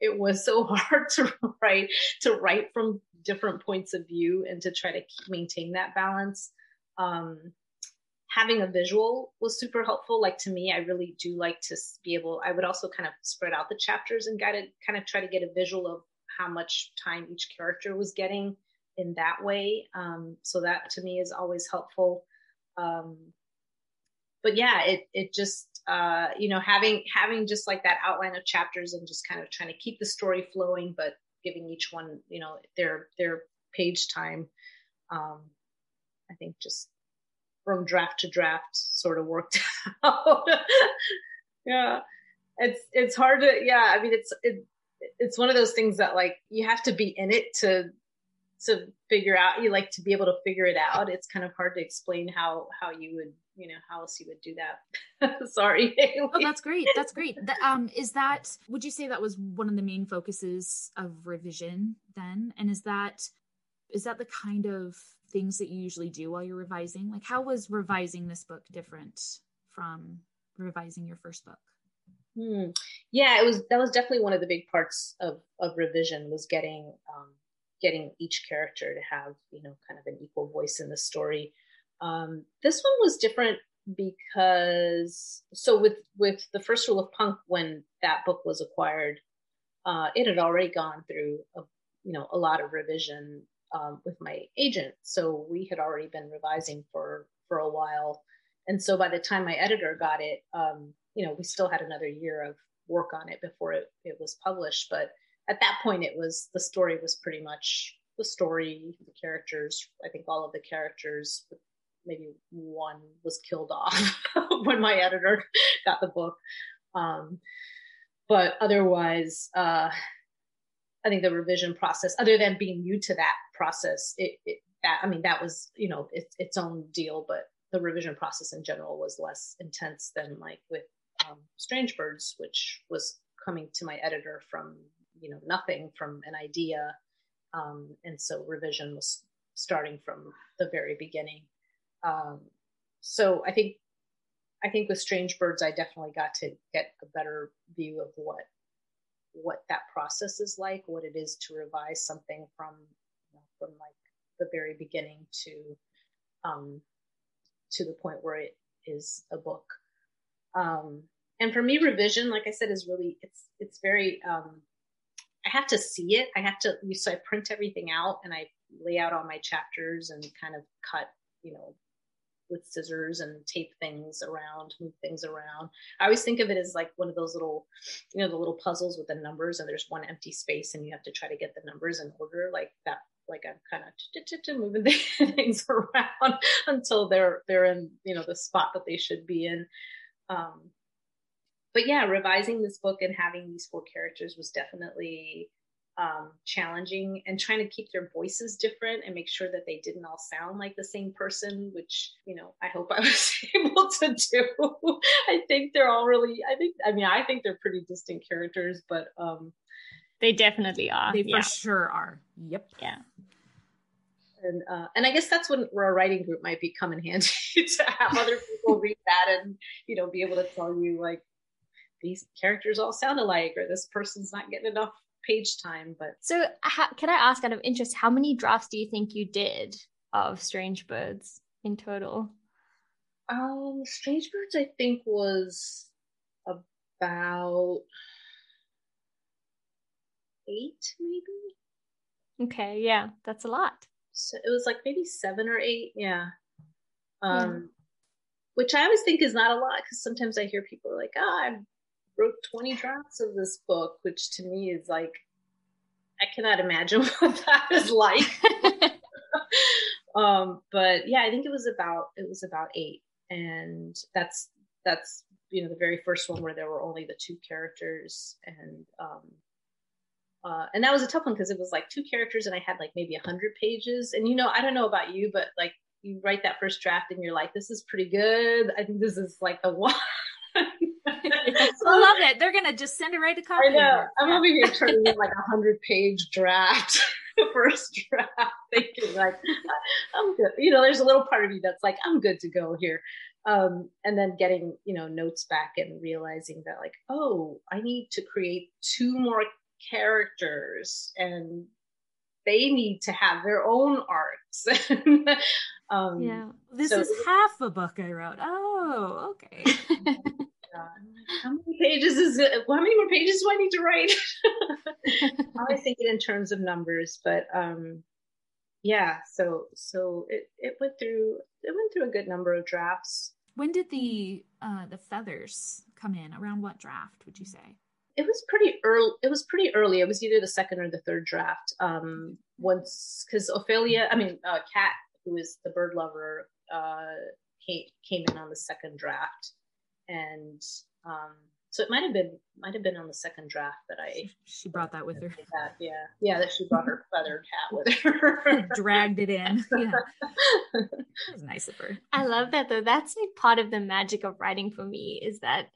it was so hard to write to write from different points of view and to try to maintain that balance um, having a visual was super helpful. Like to me, I really do like to be able, I would also kind of spread out the chapters and guide it, kind of try to get a visual of how much time each character was getting in that way. Um, so that to me is always helpful. Um, but yeah, it it just uh, you know having having just like that outline of chapters and just kind of trying to keep the story flowing, but giving each one you know their their page time. Um, I think just from draft to draft sort of worked out. yeah, it's it's hard to yeah. I mean, it's it, it's one of those things that like you have to be in it to to figure out. You like to be able to figure it out. It's kind of hard to explain how how you would you know how else you would do that. Sorry. oh, that's great. That's great. um, is that would you say that was one of the main focuses of revision then? And is that is that the kind of things that you usually do while you're revising? Like, how was revising this book different from revising your first book? Hmm. Yeah, it was. That was definitely one of the big parts of of revision was getting um, getting each character to have you know kind of an equal voice in the story. Um, this one was different because so with with the first rule of punk when that book was acquired, uh, it had already gone through a, you know a lot of revision um, with my agent. So we had already been revising for for a while, and so by the time my editor got it, um, you know, we still had another year of work on it before it, it was published. But at that point, it was the story was pretty much the story, the characters. I think all of the characters, maybe one was killed off when my editor got the book. Um, but otherwise, uh, I think the revision process, other than being new to that process, it, it that, I mean, that was, you know, it, its own deal, but the revision process in general was less intense than like with um, Strange Birds, which was coming to my editor from, you know, nothing from an idea. Um, and so revision was starting from the very beginning. Um, so I think, I think with Strange Birds, I definitely got to get a better view of what what that process is like, what it is to revise something from you know, from like the very beginning to um, to the point where it is a book. Um, and for me, revision, like I said, is really it's it's very. Um, have to see it. I have to. So I print everything out and I lay out all my chapters and kind of cut, you know, with scissors and tape things around, move things around. I always think of it as like one of those little, you know, the little puzzles with the numbers, and there's one empty space, and you have to try to get the numbers in order, like that. Like I'm kind of moving things around until they're they're in you know the spot that they should be in. Um, but yeah, revising this book and having these four characters was definitely um, challenging and trying to keep their voices different and make sure that they didn't all sound like the same person, which, you know, I hope I was able to do. I think they're all really, I think, I mean, I think they're pretty distinct characters, but. um They definitely are. They yeah. for sure are. Yep. Yeah. And, uh, and I guess that's when where a writing group might be come in handy to have other people read that and you know be able to tell you like these characters all sound alike or this person's not getting enough page time. But so, how, can I ask, out of interest, how many drafts do you think you did of Strange Birds in total? Um, Strange Birds, I think was about eight, maybe. Okay, yeah, that's a lot. So it was like maybe seven or eight, yeah. Um, yeah. which I always think is not a lot because sometimes I hear people like, "Ah, oh, I've wrote 20 drafts of this book, which to me is like, I cannot imagine what that is like. um, but yeah, I think it was about, it was about eight. And that's, that's, you know, the very first one where there were only the two characters and, um, uh, and that was a tough one because it was like two characters and I had like maybe a hundred pages. And you know, I don't know about you, but like you write that first draft and you're like, this is pretty good. I think this is like the one. I love it. They're gonna just send it right to copy. I know. I'm yeah. over here turning in like a hundred page draft, first draft, thinking like I'm good. You know, there's a little part of you that's like I'm good to go here, um, and then getting you know notes back and realizing that like oh I need to create two more characters and they need to have their own arcs. um, yeah, this so is half a book I wrote. Oh, okay. How many pages is it? How many more pages do I need to write? I always think it in terms of numbers, but um, yeah. So so it it went through it went through a good number of drafts. When did the uh, the feathers come in? Around what draft would you say? It was pretty early. It was pretty early. It was either the second or the third draft. Um, once because Ofelia, I mean, uh, Cat, who is the bird lover, uh, came came in on the second draft, and um, so it might have been might have been on the second draft that I she brought that with her. That, yeah, yeah, that she brought her feathered hat with her, dragged it in. Yeah, that was nice of her. I love that though. That's like part of the magic of writing for me is that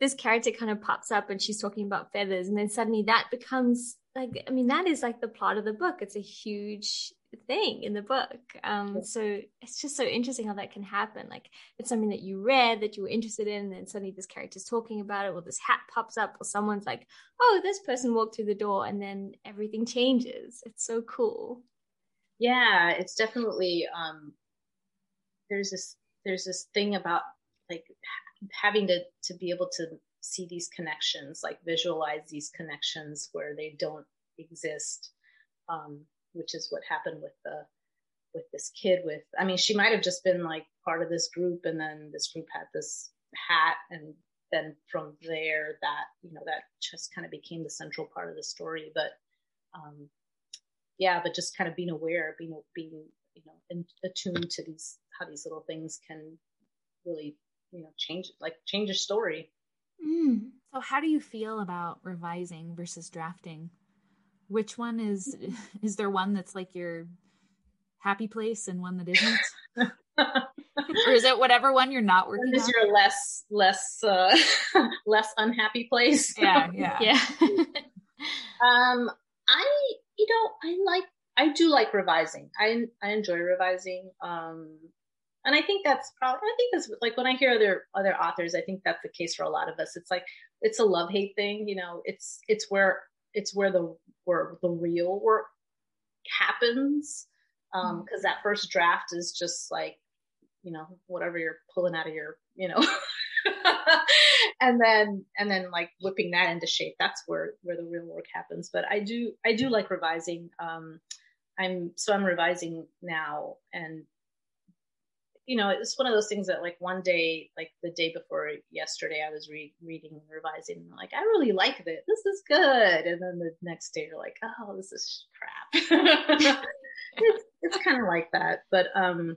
this character kind of pops up and she's talking about feathers, and then suddenly that becomes like I mean that is like the plot of the book. It's a huge thing in the book. Um, so it's just so interesting how that can happen. Like it's something that you read that you were interested in, and then suddenly this character's talking about it, or this hat pops up, or someone's like, "Oh, this person walked through the door," and then everything changes. It's so cool. Yeah, it's definitely. Um, there's this there's this thing about like having to to be able to see these connections, like visualize these connections where they don't exist. Um, which is what happened with the with this kid with i mean she might have just been like part of this group and then this group had this hat and then from there that you know that just kind of became the central part of the story. But um yeah but just kind of being aware being being you know in, attuned to these how these little things can really you know change like change a story. Mm. so how do you feel about revising versus drafting which one is is there one that's like your happy place and one that isn't? or is it whatever one you're not working is on? your less less uh less unhappy place? Yeah, yeah. yeah. um I you know, I like I do like revising. I I enjoy revising. Um and I think that's probably I think that's like when I hear other other authors, I think that's the case for a lot of us. It's like it's a love hate thing, you know. It's it's where it's where the where the real work happens. Because um, mm-hmm. that first draft is just like you know whatever you're pulling out of your you know. And then and then like whipping that into shape that's where where the real work happens. But i do i do like revising. Um i'm so i'm revising now and you know, it's one of those things that like one day, like the day before yesterday, I was re- reading and revising, and like, I really like this. This is good. And then the next day, you're like, oh, this is crap. it's it's kind of like that. But um,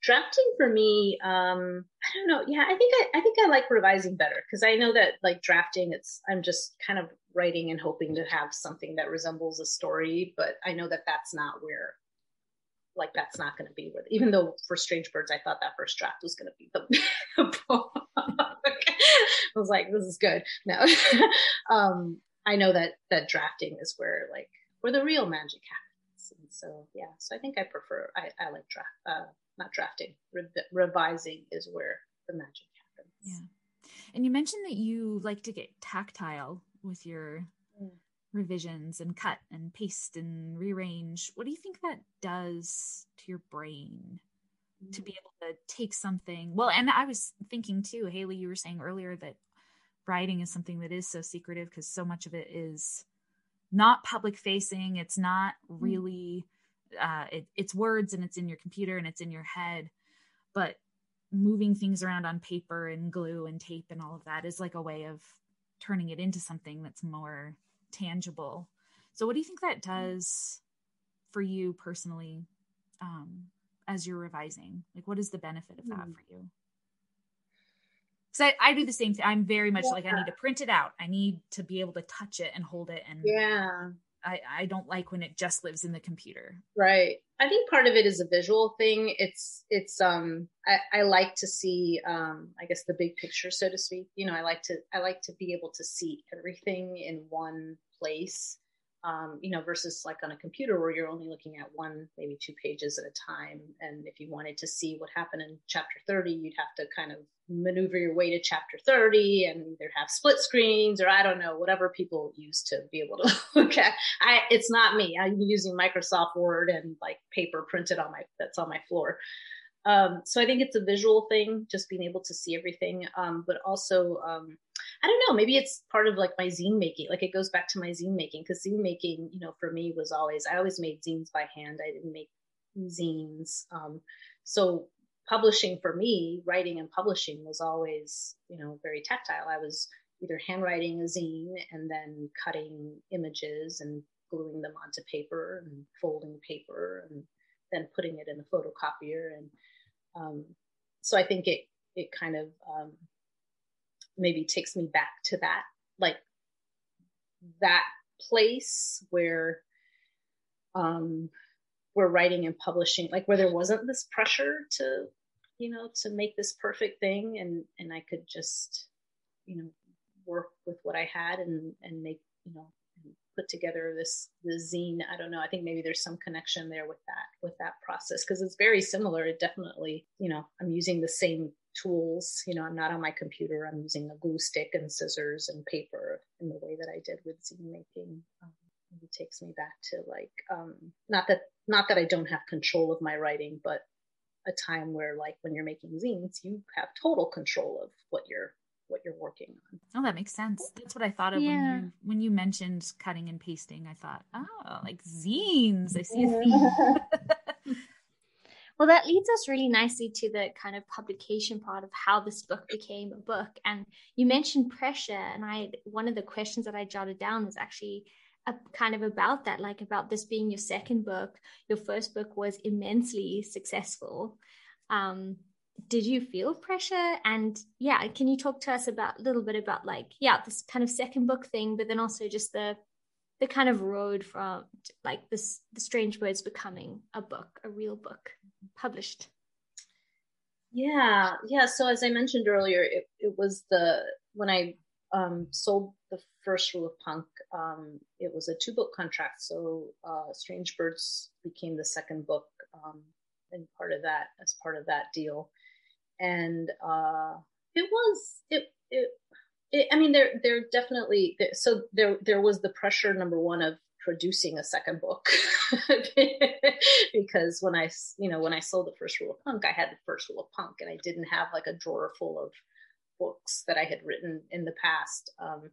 drafting for me, um, I don't know. Yeah, I think I, I think I like revising better because I know that like drafting, it's I'm just kind of writing and hoping to have something that resembles a story, but I know that that's not where like that's not going to be where, even though for Strange Birds, I thought that first draft was going to be the book. I was like, this is good. No, um, I know that that drafting is where like where the real magic happens. And so yeah, so I think I prefer I, I like draft uh, not drafting Re- revising is where the magic happens. Yeah, and you mentioned that you like to get tactile with your revisions and cut and paste and rearrange. What do you think that does to your brain to be able to take something? Well and i was thinking too hayley you were saying earlier that writing is something that is so secretive because so much of it is not public facing. It's not mm. really uh, it, it's words and it's in your computer and it's in your head. But moving things around on paper and glue and tape and all of that is like a way of turning it into something that's more tangible. So, what do you think that does for you personally um, as you're revising? Like, what is the benefit of that mm. for you? Because I, I do the same thing. I'm very much yeah. like I need to print it out. I need to be able to touch it and hold it. And yeah, I, I don't like when it just lives in the computer. Right. I think part of it is a visual thing. It's it's um I, I like to see um I guess the big picture so to speak. You know, I like to I like to be able to see everything in one place um, you know, versus like on a computer where you're only looking at one, maybe two pages at a time. And if you wanted to see what happened in chapter 30, you'd have to kind of maneuver your way to chapter 30 and either have split screens or I don't know, whatever people use to be able to look at. I, it's not me. I'm using Microsoft Word and like paper printed on my, that's on my floor. Um, so I think it's a visual thing, just being able to see everything. Um, but also, um, I don't know, maybe it's part of like my zine making. Like it goes back to my zine making because zine making, you know, for me was always, I always made zines by hand. I didn't make zines. Um, so publishing for me, writing and publishing was always, you know, very tactile. I was either handwriting a zine and then cutting images and gluing them onto paper and folding paper and then putting it in the photocopier. And um, so I think it, it kind of um, maybe takes me back to that, like that place where um, we're writing and publishing, like where there wasn't this pressure to, you know, to make this perfect thing, and and I could just, you know, work with what I had and and make, you know, put together this the zine. I don't know. I think maybe there's some connection there with that with that process because it's very similar. It definitely, you know, I'm using the same tools. You know, I'm not on my computer. I'm using a glue stick and scissors and paper in the way that I did with zine making. Um, it takes me back to like um, not that not that I don't have control of my writing, but a time where like when you're making zines, you have total control of what you're what you're working on. Oh, that makes sense. That's what I thought of yeah. when you when you mentioned cutting and pasting. I thought, oh, like zines. I see a theme. well, that leads us really nicely to the kind of publication part of how this book became a book. And you mentioned pressure, and I one of the questions that I jotted down was actually a, kind of about that, like about this being your second book. Your first book was immensely successful. Um, did you feel pressure? And yeah can you talk to us about a little bit about like yeah this kind of second book thing but then also just the the kind of road from like this the strange birds becoming a book a real book published? Yeah yeah. So as i mentioned earlier it, it was the when i um, sold the first rule of punk um, it was a two book contract. So uh, strange birds became the second book um, and part of that as part of that deal and uh, it was it, it it I mean there there definitely so there there was the pressure number one of producing a second book. Because when I you know when I sold the first rule of punk I had the first rule of punk and I didn't have like a drawer full of books that I had written in the past um,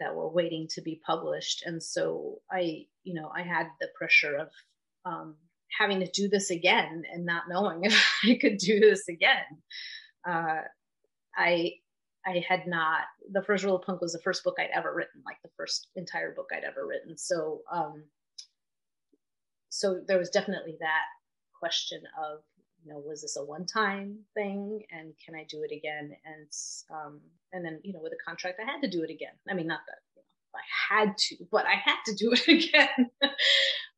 that were waiting to be published. And so I you know I had the pressure of um, having to do this again and not knowing if I could do this again. Uh, I I had not. The first rule of punk was the first book I'd ever written, like the first entire book I'd ever written. So, um, so there was definitely that question of, you know, was this a one-time thing, and can I do it again? And um, and then, you know, with a contract, I had to do it again. I mean, not that I had to, but I had to do it again.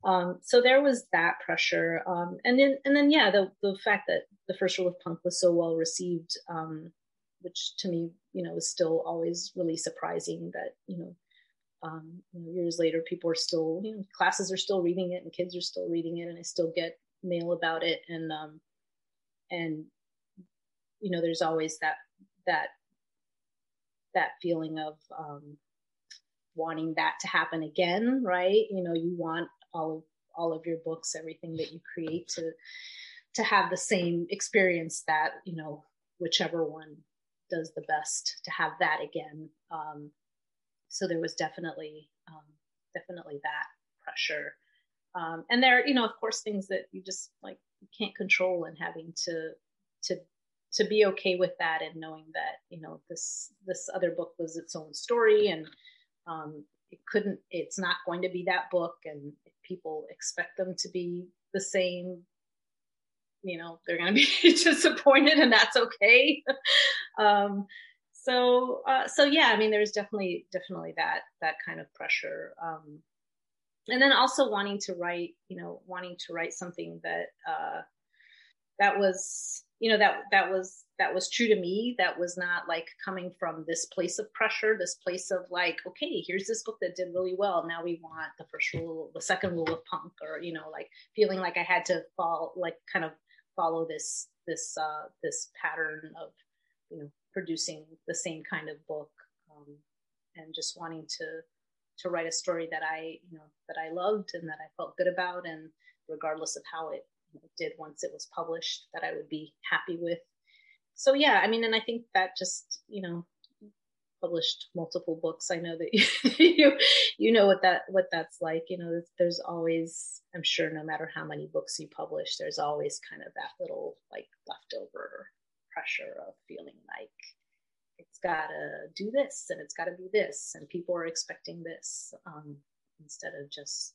Um, so there was that pressure, um, and then and then yeah, the the fact that the first rule of punk was so well received, um, which to me, you know, was still always really surprising. That you know, um, you know, years later, people are still, you know, classes are still reading it, and kids are still reading it, and I still get mail about it, and um, and you know, there's always that that that feeling of um, wanting that to happen again, right? You know, you want all of all of your books, everything that you create to to have the same experience that you know whichever one does the best to have that again. Um, so there was definitely um, definitely that pressure, um, and there you know of course things that you just like you can't control and having to to to be okay with that and knowing that you know this this other book was its own story and um, it couldn't it's not going to be that book and if people expect them to be the same you know they're going to be disappointed and that's okay. Um, so uh, so yeah i mean there's definitely definitely that that kind of pressure um, and then also wanting to write you know wanting to write something that uh, that was you know that that was that was true to me that was not like coming from this place of pressure this place of like okay here's this book that did really well now we want the first rule the second rule of punk or you know like feeling like i had to fall like kind of follow this this uh this pattern of you know producing the same kind of book um, and just wanting to to write a story that i you know that i loved and that i felt good about and regardless of how it did once it was published that I would be happy with. So yeah, I mean, and I think that just you know published multiple books. I know that you you know what that what that's like. You know, there's always I'm sure no matter how many books you publish, there's always kind of that little like leftover pressure of feeling like it's got to do this and it's got to be this and people are expecting this um, instead of just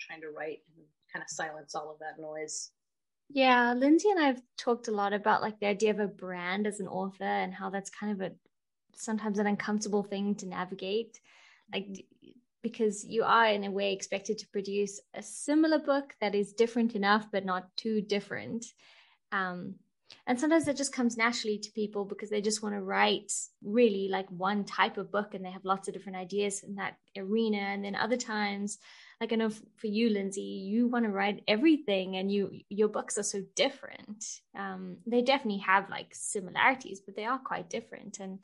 trying to write and kind of silence all of that noise. Yeah, Lindsay and I've talked a lot about like the idea of a brand as an author and how that's kind of a sometimes an uncomfortable thing to navigate. Like because you are in a way expected to produce a similar book that is different enough but not too different. Um, and sometimes that just comes naturally to people because they just want to write really like one type of book and they have lots of different ideas in that arena and then other times like i know for you lindsay you want to write everything and you your books are so different. Um they definitely have like similarities but they are quite different. And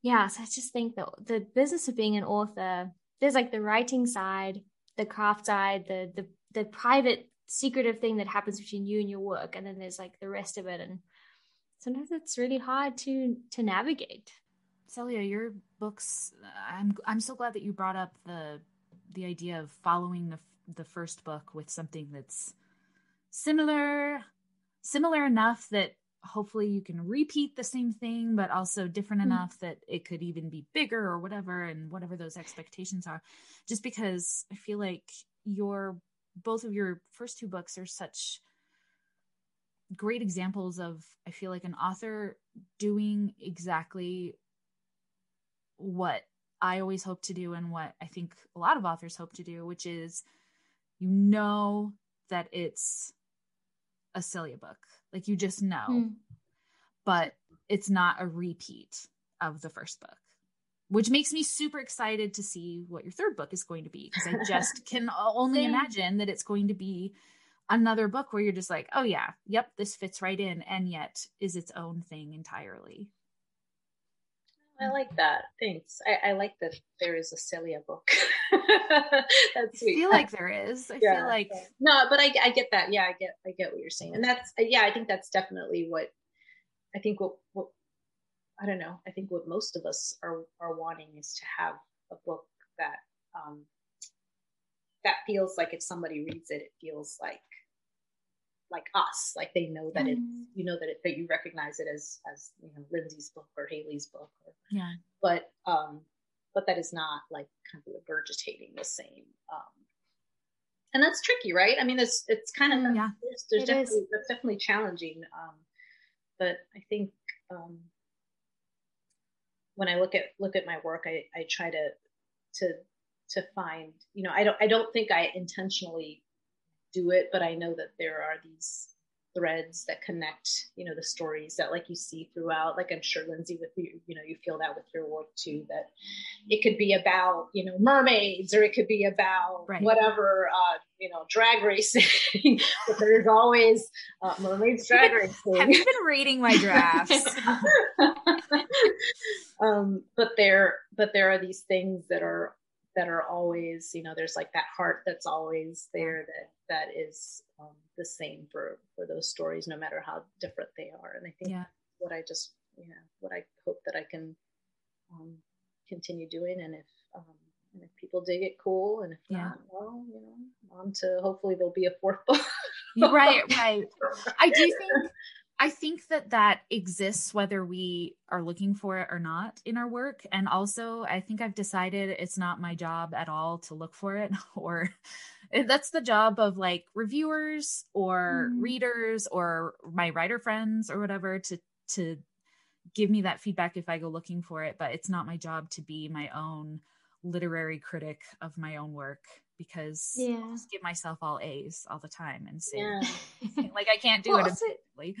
yeah so i just think that the business of being an author there's like the writing side the craft side the the the private secretive thing that happens between you and your work and then there's like the rest of it. And sometimes it's really hard to to navigate. Celia your books i'm i'm so glad that you brought up the the idea of following the the first book with something that's similar similar enough that hopefully you can repeat the same thing but also different mm-hmm. enough that it could even be bigger or whatever and whatever those expectations are just because i feel like your both of your first two books are such great examples of i feel like an author doing exactly what i always hope to do and what i think a lot of authors hope to do which is you know that it's a Celia book like you just know mm. but it's not a repeat of the first book which makes me super excited to see what your third book is going to be because I just can only imagine that it's going to be another book where you're just like, oh yeah, yep, this fits right in, and yet is its own thing entirely. I like that. Thanks. I, I like that there is a Celia book. that's sweet. I feel like there is. I yeah, feel like no, but I, I get that. Yeah, I get I get what you're saying, and that's yeah. I think that's definitely what I think what what I don't know. I think what most of us are are wanting is to have a book that um, that feels like if somebody reads it, it feels like like us, like they know that mm. it's you know that it, that you recognize it as as you know Lindsay's book or Hayley's book, or, yeah. But um, but that is not like kind of regurgitating the same. Um, and that's tricky, right? I mean, it's it's kind of mm, yeah. There's, there's definitely that's definitely challenging. Um, but I think um, when I look at look at my work, I, I try to to to find, you know, I don't I don't think I intentionally do it, but I know that there are these threads that connect, you know, the stories that like you see throughout. Like I'm sure Lindsay with you, you know, you feel that with your work too, that it could be about, you know, mermaids or it could be about right. whatever, uh, you know, drag racing. but there's always uh, mermaids drag racing. Have you been reading my drafts? um, but there, but there are these things that are that are always, you know, there's like that heart that's always there that that is um, the same for for those stories, no matter how different they are. And I think yeah. what I just, you know what I hope that I can um, continue doing, and if um, and if people dig it, cool, and if yeah. not, well, you know, on to hopefully there'll be a fourth book. right, right. I do think I think that that exists whether we are looking for it or not in our work. And also, I think I've decided it's not my job at all to look for it, or that's the job of like reviewers or mm. readers or my writer friends or whatever to to give me that feedback if I go looking for it. But it's not my job to be my own literary critic of my own work because yeah. I just give myself all A's all the time and say yeah. like I can't do well, it.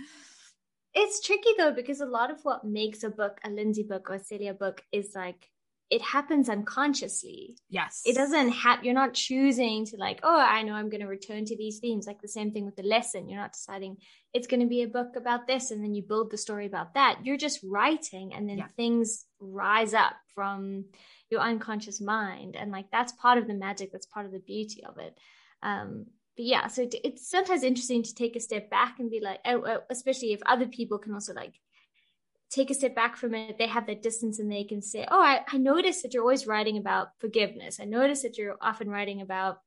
It's tricky though because a lot of what makes a book a Lindsay book or a Celia book is like it happens unconsciously. Yes. It doesn't have you're not choosing to like, oh, I know I'm going to return to these themes. Like the same thing with the lesson. You're not deciding it's going to be a book about this and then you build the story about that. You're just writing and then yeah. things rise up from your unconscious mind and like that's part of the magic that's part of the beauty of it um but yeah so it's sometimes interesting to take a step back and be like especially if other people can also like take a step back from it, they have that distance and they can say, Oh, I, I noticed that you're always writing about forgiveness. I noticed that you're often writing about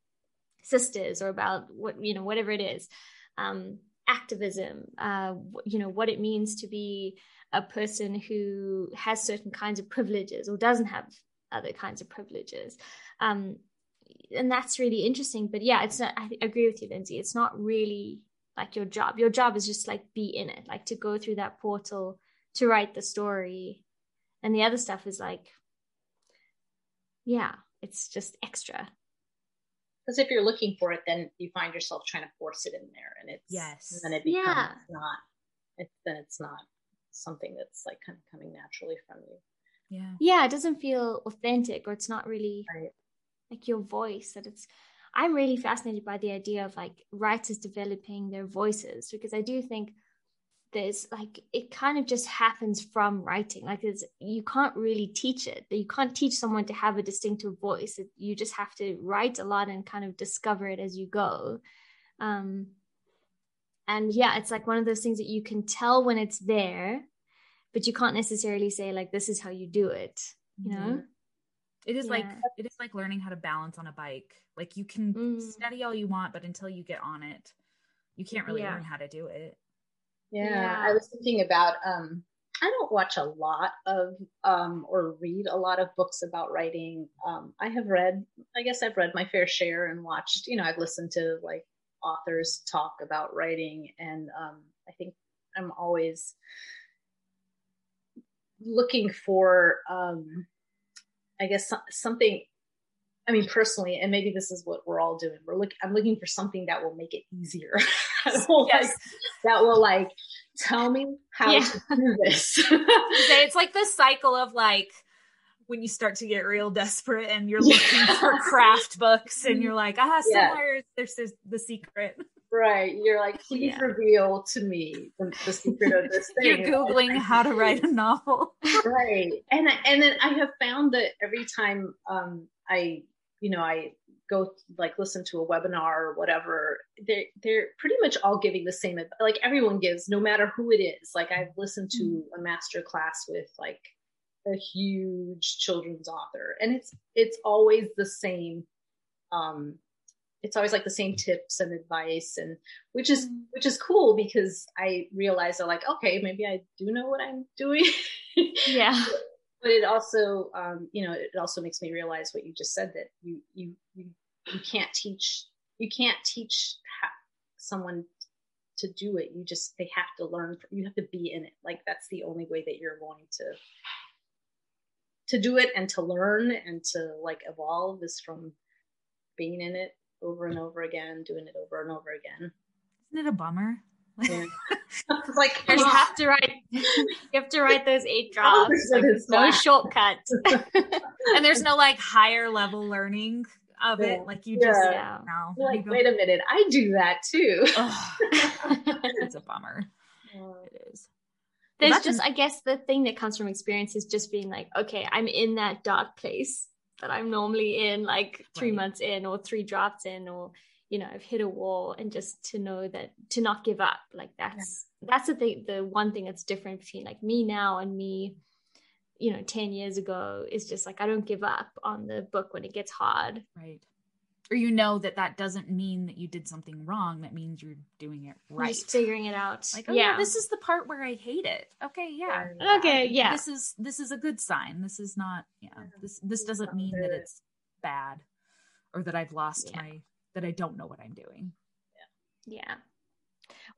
sisters or about what, you know, whatever it is. Um, activism, uh, you know, what it means to be a person who has certain kinds of privileges or doesn't have other kinds of privileges. Um, and that's really interesting. But yeah, it's not, I agree with you, Lindsay. It's not really like your job. Your job is just like be in it, like to go through that portal to write the story. And the other stuff is like, yeah, it's just extra. Because if you're looking for it, then you find yourself trying to force it in there, and it's yes, and then it becomes yeah. not. It, then it's not something that's like kind of coming naturally from you. Yeah, yeah, it doesn't feel authentic, or it's not really right. like your voice. That it's. I'm really fascinated by the idea of like writers developing their voices because I do think there's like it kind of just happens from writing like it's you can't really teach it you can't teach someone to have a distinctive voice you just have to write a lot and kind of discover it as you go um and yeah it's like one of those things that you can tell when it's there but you can't necessarily say like this is how you do it you know mm-hmm. it is yeah. like it is like learning how to balance on a bike like you can mm. study all you want but until you get on it you can't really yeah. learn how to do it yeah, yeah. I was thinking about um I don't watch a lot of um, or read a lot of books about writing. Um, I have read, I guess I've read my fair share and watched, you know, I've listened to like authors talk about writing. And um, I think I'm always looking for, um, I guess, something I mean, personally, and maybe this is what we're all doing. We're look. I'm looking for something that will make it easier. yes. like, that will like tell me how yeah. to do this. it's like the cycle of like when you start to get real desperate and you're looking for craft books and you're like, ah, somewhere yeah. there's the secret. Right. You're like, please yeah. reveal to me the, the, secret of this thing. You're Googling how to write a novel. right. And, and then I have found that every time um, I you know, I go like listen to a webinar or whatever, they're they're pretty much all giving the same like everyone gives, no matter who it is. Like I've listened to mm-hmm. a master class with like a huge children's author, and it's it's always the same. Um, it's always like the same tips and advice, and which is mm-hmm. which is cool because I realize that like okay, maybe I do know what I'm doing. yeah but it also um, you know it also makes me realize what you just said that you you you, you can't teach you can't teach someone to do it. You just they have to learn you have to be in it. Like that's the only way that you're going to to do it and to learn and to like evolve is from being in it over and over again doing it over and over again. Isn't it a bummer like you oh. have to write you have to write those eight oh, drafts like, there's no shortcut. And there's no like higher level learning of yeah. it like you just yeah. no. Like wait a minute i do that too. It's a bummer. It is. There's well, just an- i guess the thing that comes from experience is just being like okay i'm in that dark place that i'm normally in like three right. months in or three drafts in or you know i've hit a wall and just to know that to not give up. Like that's yeah. that's the thing the one thing that's different between like me now and me you know 10 years ago is just like i don't give up on the book when it gets hard. Right. Or you know that that doesn't mean that you did something wrong. That means you're doing it right. just figuring it out. Like oh yeah. yeah. this is the part where i hate it. Okay yeah. Okay yeah. This is this is a good sign. This is not yeah. This this doesn't mean that it's bad or that i've lost yeah. my that I don't know what I'm doing. Yeah. Yeah.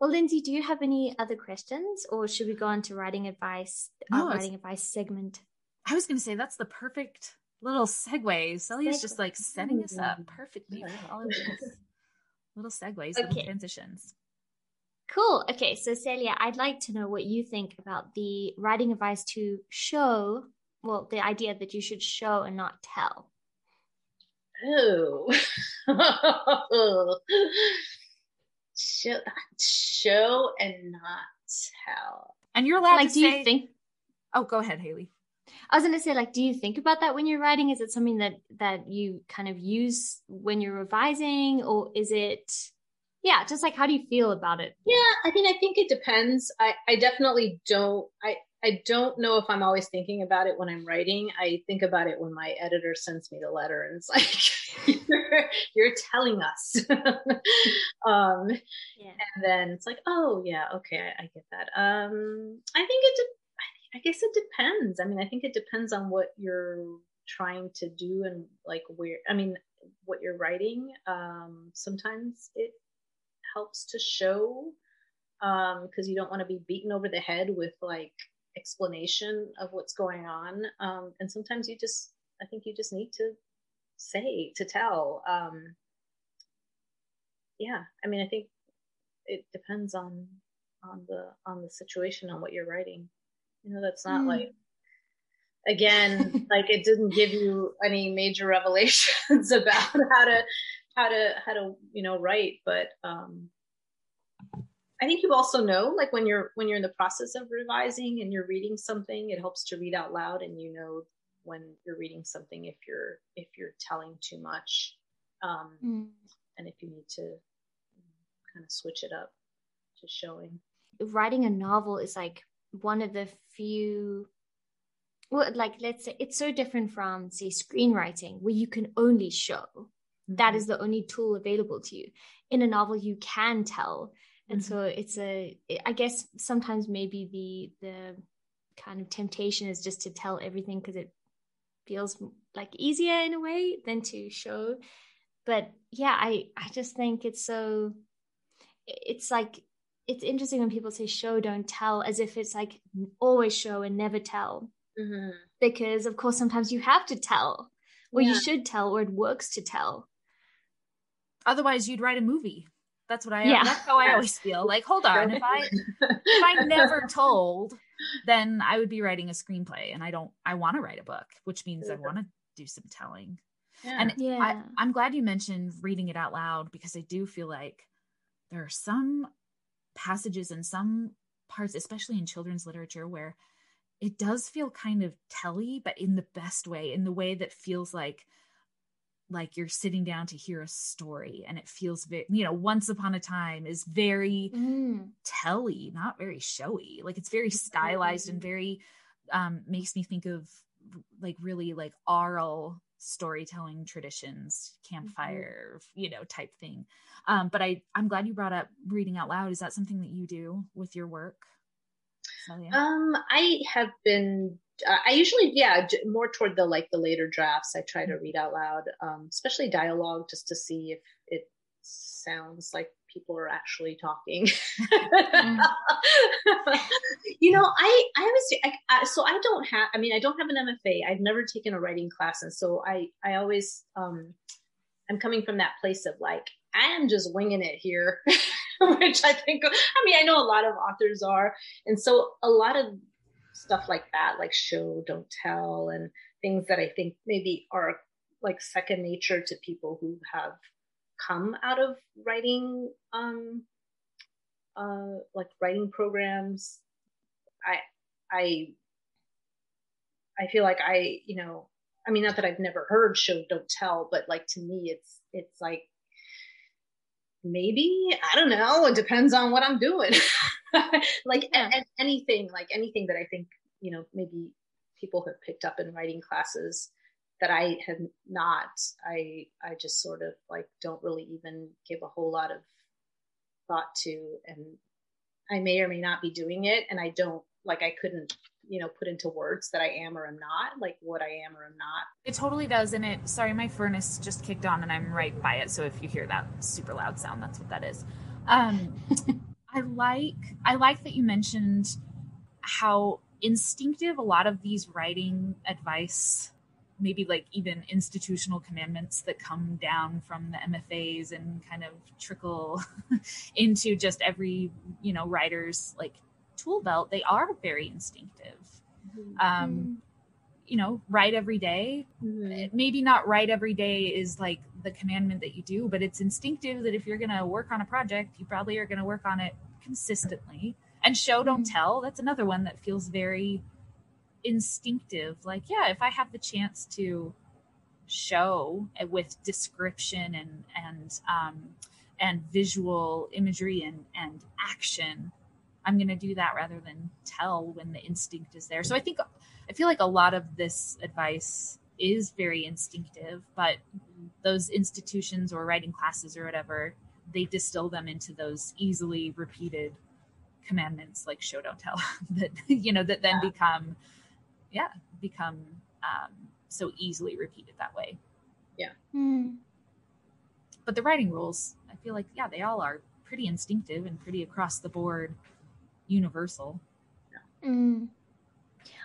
Well, Lindsay, do you have any other questions or should we go on to writing advice, uh, no, writing advice segment? I was going to say that's the perfect little segue. Celia's just like setting us up perfectly for all of these little segues, okay. little transitions. Cool. Okay. So, Celia, I'd like to know what you think about the writing advice to show, well, the idea that you should show and not tell. Oh. show, show and not tell. And you're allowed like, to do say, you think? Oh, go ahead, Hayley. I was gonna say, like, do you think about that when you're writing? Is it something that that you kind of use when you're revising, or is it? Yeah, just like how do you feel about it? Yeah, I mean, I think it depends. I I definitely don't. I I don't know if I'm always thinking about it when I'm writing. I think about it when my editor sends me the letter and it's like, you're, you're, telling us. um, yeah. And then it's like, oh, yeah, okay, I, I get that. Um, I think it, de- I guess it depends. I mean, I think it depends on what you're trying to do and like where, I mean, what you're writing. Um, sometimes it helps to show because um, you don't want to be beaten over the head with like explanation of what's going on. Um, and sometimes you just, I think you just need to say, to tell. Um, yeah, I mean, I think it depends on on the on the situation on what you're writing. You know, that's not mm. like again like it didn't give you any major revelations about how to how to how to you know write but um I think you also know, like when you're when you're in the process of revising and you're reading something, it helps to read out loud, and you know when you're reading something if you're if you're telling too much, um, mm. and if you need to kind of switch it up to showing. Writing a novel is like one of the few well like let's say it's so different from say screenwriting where you can only show mm-hmm. that is the only tool available to you in a novel you can tell and mm-hmm. so it's a i guess sometimes maybe the the kind of temptation is just to tell everything because it feels like easier in a way than to show but yeah i i just think it's so it's like it's interesting when people say show don't tell as if it's like always show and never tell mm-hmm. because of course sometimes you have to tell or yeah. you should tell or it works to tell otherwise you'd write a movie that's what I. Yeah. That's how I always feel. Like, hold on, if I if I never told, then I would be writing a screenplay, and I don't. I want to write a book, which means I want to do some telling. Yeah. And yeah. I, I'm glad you mentioned reading it out loud because I do feel like there are some passages and some parts, especially in children's literature, where it does feel kind of telly, but in the best way, in the way that feels like like you're sitting down to hear a story and it feels very you know once upon a time is very mm. telly not very showy. Like it's very stylized and very um makes me think of like really like oral storytelling traditions campfire mm-hmm. you know type thing. Um but i i'm glad you brought up reading out loud. Is that something that you do with your work um i have been uh, I usually, yeah, more toward the like the later drafts. I try to read out loud, um, especially dialogue, just to see if it sounds like people are actually talking. you know, I I always I, I, so I don't have. I mean, I don't have an MFA. I've never taken a writing class, and so I I always um I'm coming from that place of like I am just winging it here. which I think, I mean, I know a lot of authors are. And so a lot of stuff like that, like show, don't tell, and things that I think maybe are like second nature to people who have come out of writing, um, uh, like writing programs. I, I, I feel like I, you know, I mean, not that I've never heard show, don't tell, but like to me, it's, it's like maybe? I don't know. It depends on what i'm doing like yeah. a- anything like anything that i think you know maybe people have picked up in writing classes that i have not i i just sort of like don't really even give a whole lot of thought to. And i may or may not be doing it and i don't like i couldn't you know put into words that i am or am not like what i am or am not. It totally does and it sorry my furnace just kicked on and i'm right by it so if you hear that super loud sound that's what that is. Um i like i like that you mentioned how instinctive a lot of these writing advice maybe like even institutional commandments that come down from the MFAs and kind of trickle into just every you know writer's like tool belt, they are very instinctive. Mm-hmm. Um, you know, write every day. Mm-hmm. Maybe not write every day is like the commandment that you do, but it's instinctive that if you're going to work on a project, you probably are going to work on it consistently. And show, don't mm-hmm. tell. That's another one that feels very instinctive. Like, yeah, if I have the chance to show with description and and um, and visual imagery and and action I'm going to do that rather than tell when the instinct is there. So I think I feel like a lot of this advice is very instinctive, but those institutions or writing classes or whatever, they distill them into those easily repeated commandments like show don't tell that you know that then yeah. become yeah become um, so easily repeated that way yeah mm. but the writing rules i feel like yeah they all are pretty instinctive and pretty across the board universal yeah. mm.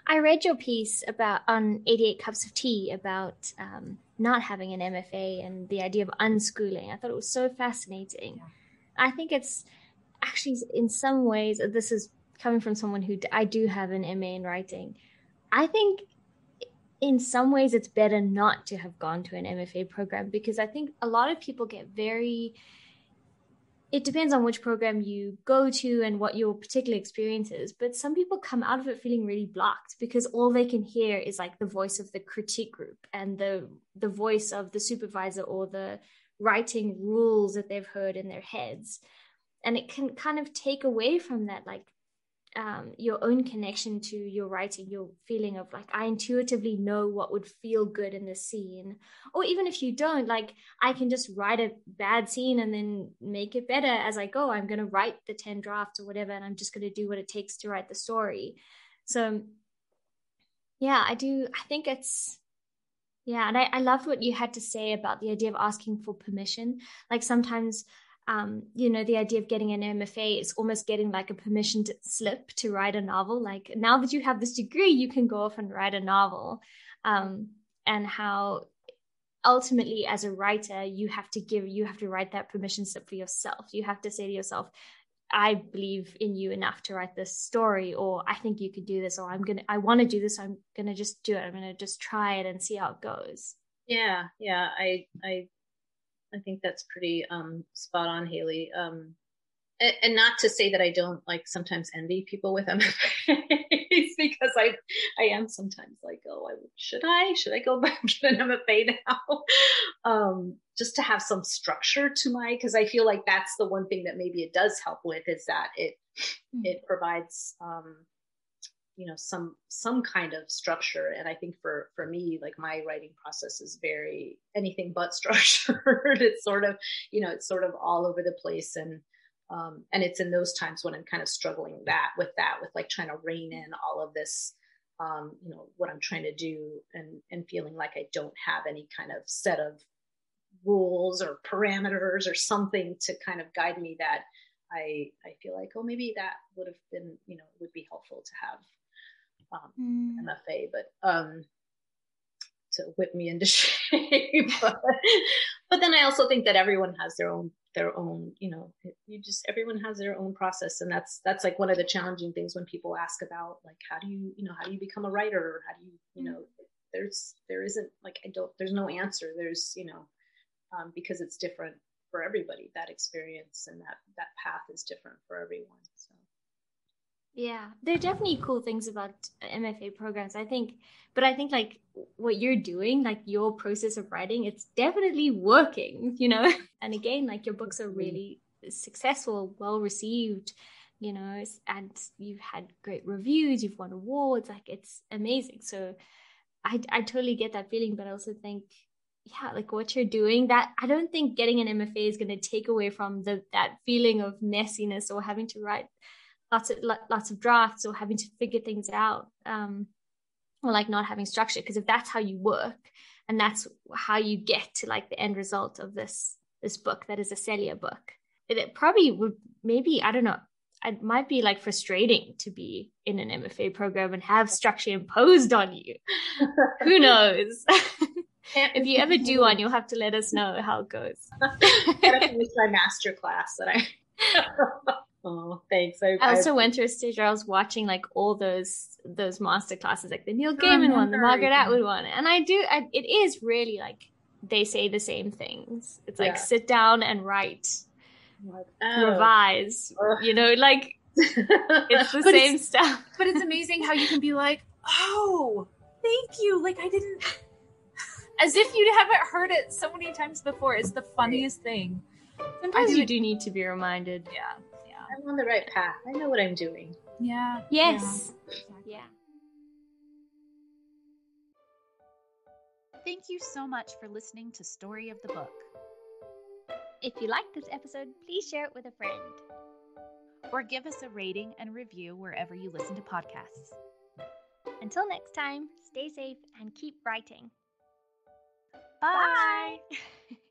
i read your piece about on 88 cups of tea about um, not having an mfa and the idea of unschooling i thought it was so fascinating yeah. i think it's actually in some ways this is coming from someone who I do have an MA in writing. I think in some ways it's better not to have gone to an MFA program because I think a lot of people get very it depends on which program you go to and what your particular experience is but some people come out of it feeling really blocked because all they can hear is like the voice of the critique group and the the voice of the supervisor or the writing rules that they've heard in their heads. And it can kind of take away from that like um, your own connection to your writing, your feeling of like, I intuitively know what would feel good in the scene. Or even if you don't, like, I can just write a bad scene and then make it better as I go. I'm going to write the 10 drafts or whatever, and I'm just going to do what it takes to write the story. So, yeah, I do. I think it's, yeah. And I, I loved what you had to say about the idea of asking for permission. Like, sometimes um, you know, the idea of getting an MFA is almost getting like a permission to slip to write a novel. Like now that you have this degree, you can go off and write a novel. Um, and how ultimately as a writer, you have to give, you have to write that permission slip for yourself. You have to say to yourself, I believe in you enough to write this story, or I think you could do this, or I'm gonna, I want to do this. I'm gonna just do it. I'm gonna just try it and see how it goes. Yeah, yeah, I, I I think that's pretty um, spot on, Hayley. Um, and, and, not to say that I don't like sometimes envy people with MFAs because I I am sometimes like, oh, I, should I should I go back and get an MFA now? um, just to have some structure to my because I feel like that's the one thing that maybe it does help with is that it mm-hmm. it provides um, you know some some kind of structure. And i think for for me like my writing process is very anything but structured. It's sort of you know it's sort of all over the place. And um and it's in those times when i'm kind of struggling that with that with like trying to rein in all of this um you know what i'm trying to do and and feeling like i don't have any kind of set of rules or parameters or something to kind of guide me that I I feel like oh maybe that would have been you know would be helpful to have um, mm. MFA, but um, to whip me into shape. but, but then I also think that everyone has their own their own you know you just everyone has their own process. And that's that's like one of the challenging things when people ask about like how do you you know how do you become a writer? Or how do you you know there's there isn't like i don't there's no answer. There's you know um, because it's different for everybody. That experience and that that path is different for everyone. So yeah, there are definitely cool things about MFA programs. I think, but I think like what you're doing, like your process of writing, it's definitely working, you know? And again, like your books are really successful, well received, you know, and you've had great reviews, you've won awards, like it's amazing. So I, I totally get that feeling, but I also think, yeah, like what you're doing, that I don't think getting an MFA is going to take away from the that feeling of messiness or having to write lots of lots of drafts or having to figure things out um, or like not having structure because if that's how you work and that's how you get to like the end result of this this book that is a Celia book it, it probably would maybe I don't know it might be like frustrating to be in an MFA program and have structure imposed on you. Who knows? if you ever do one, you'll have to let us know how it goes. Gotta finish my master class that I Oh, thanks. I, I also I, went through a stage where I was watching like all those those master classes, like the Neil oh, Gaiman one, the Margaret Atwood one, and I do. I, it is really like they say the same things. It's like yeah. sit down and write, oh. revise. You know, like it's the same it's, stuff. But it's amazing how you can be like, oh, thank you. Like I didn't, as if you haven't heard it so many times before. It's the funniest thing. Sometimes you do need to be reminded. Yeah I'm on the right path. I know what I'm doing. Yeah. Yes. Yeah. Yeah. Thank you so much for listening to Story of the Book. If you liked this episode, please share it with a friend. Or give us a rating and review wherever you listen to podcasts. Until next time, stay safe and keep writing. Bye. Bye.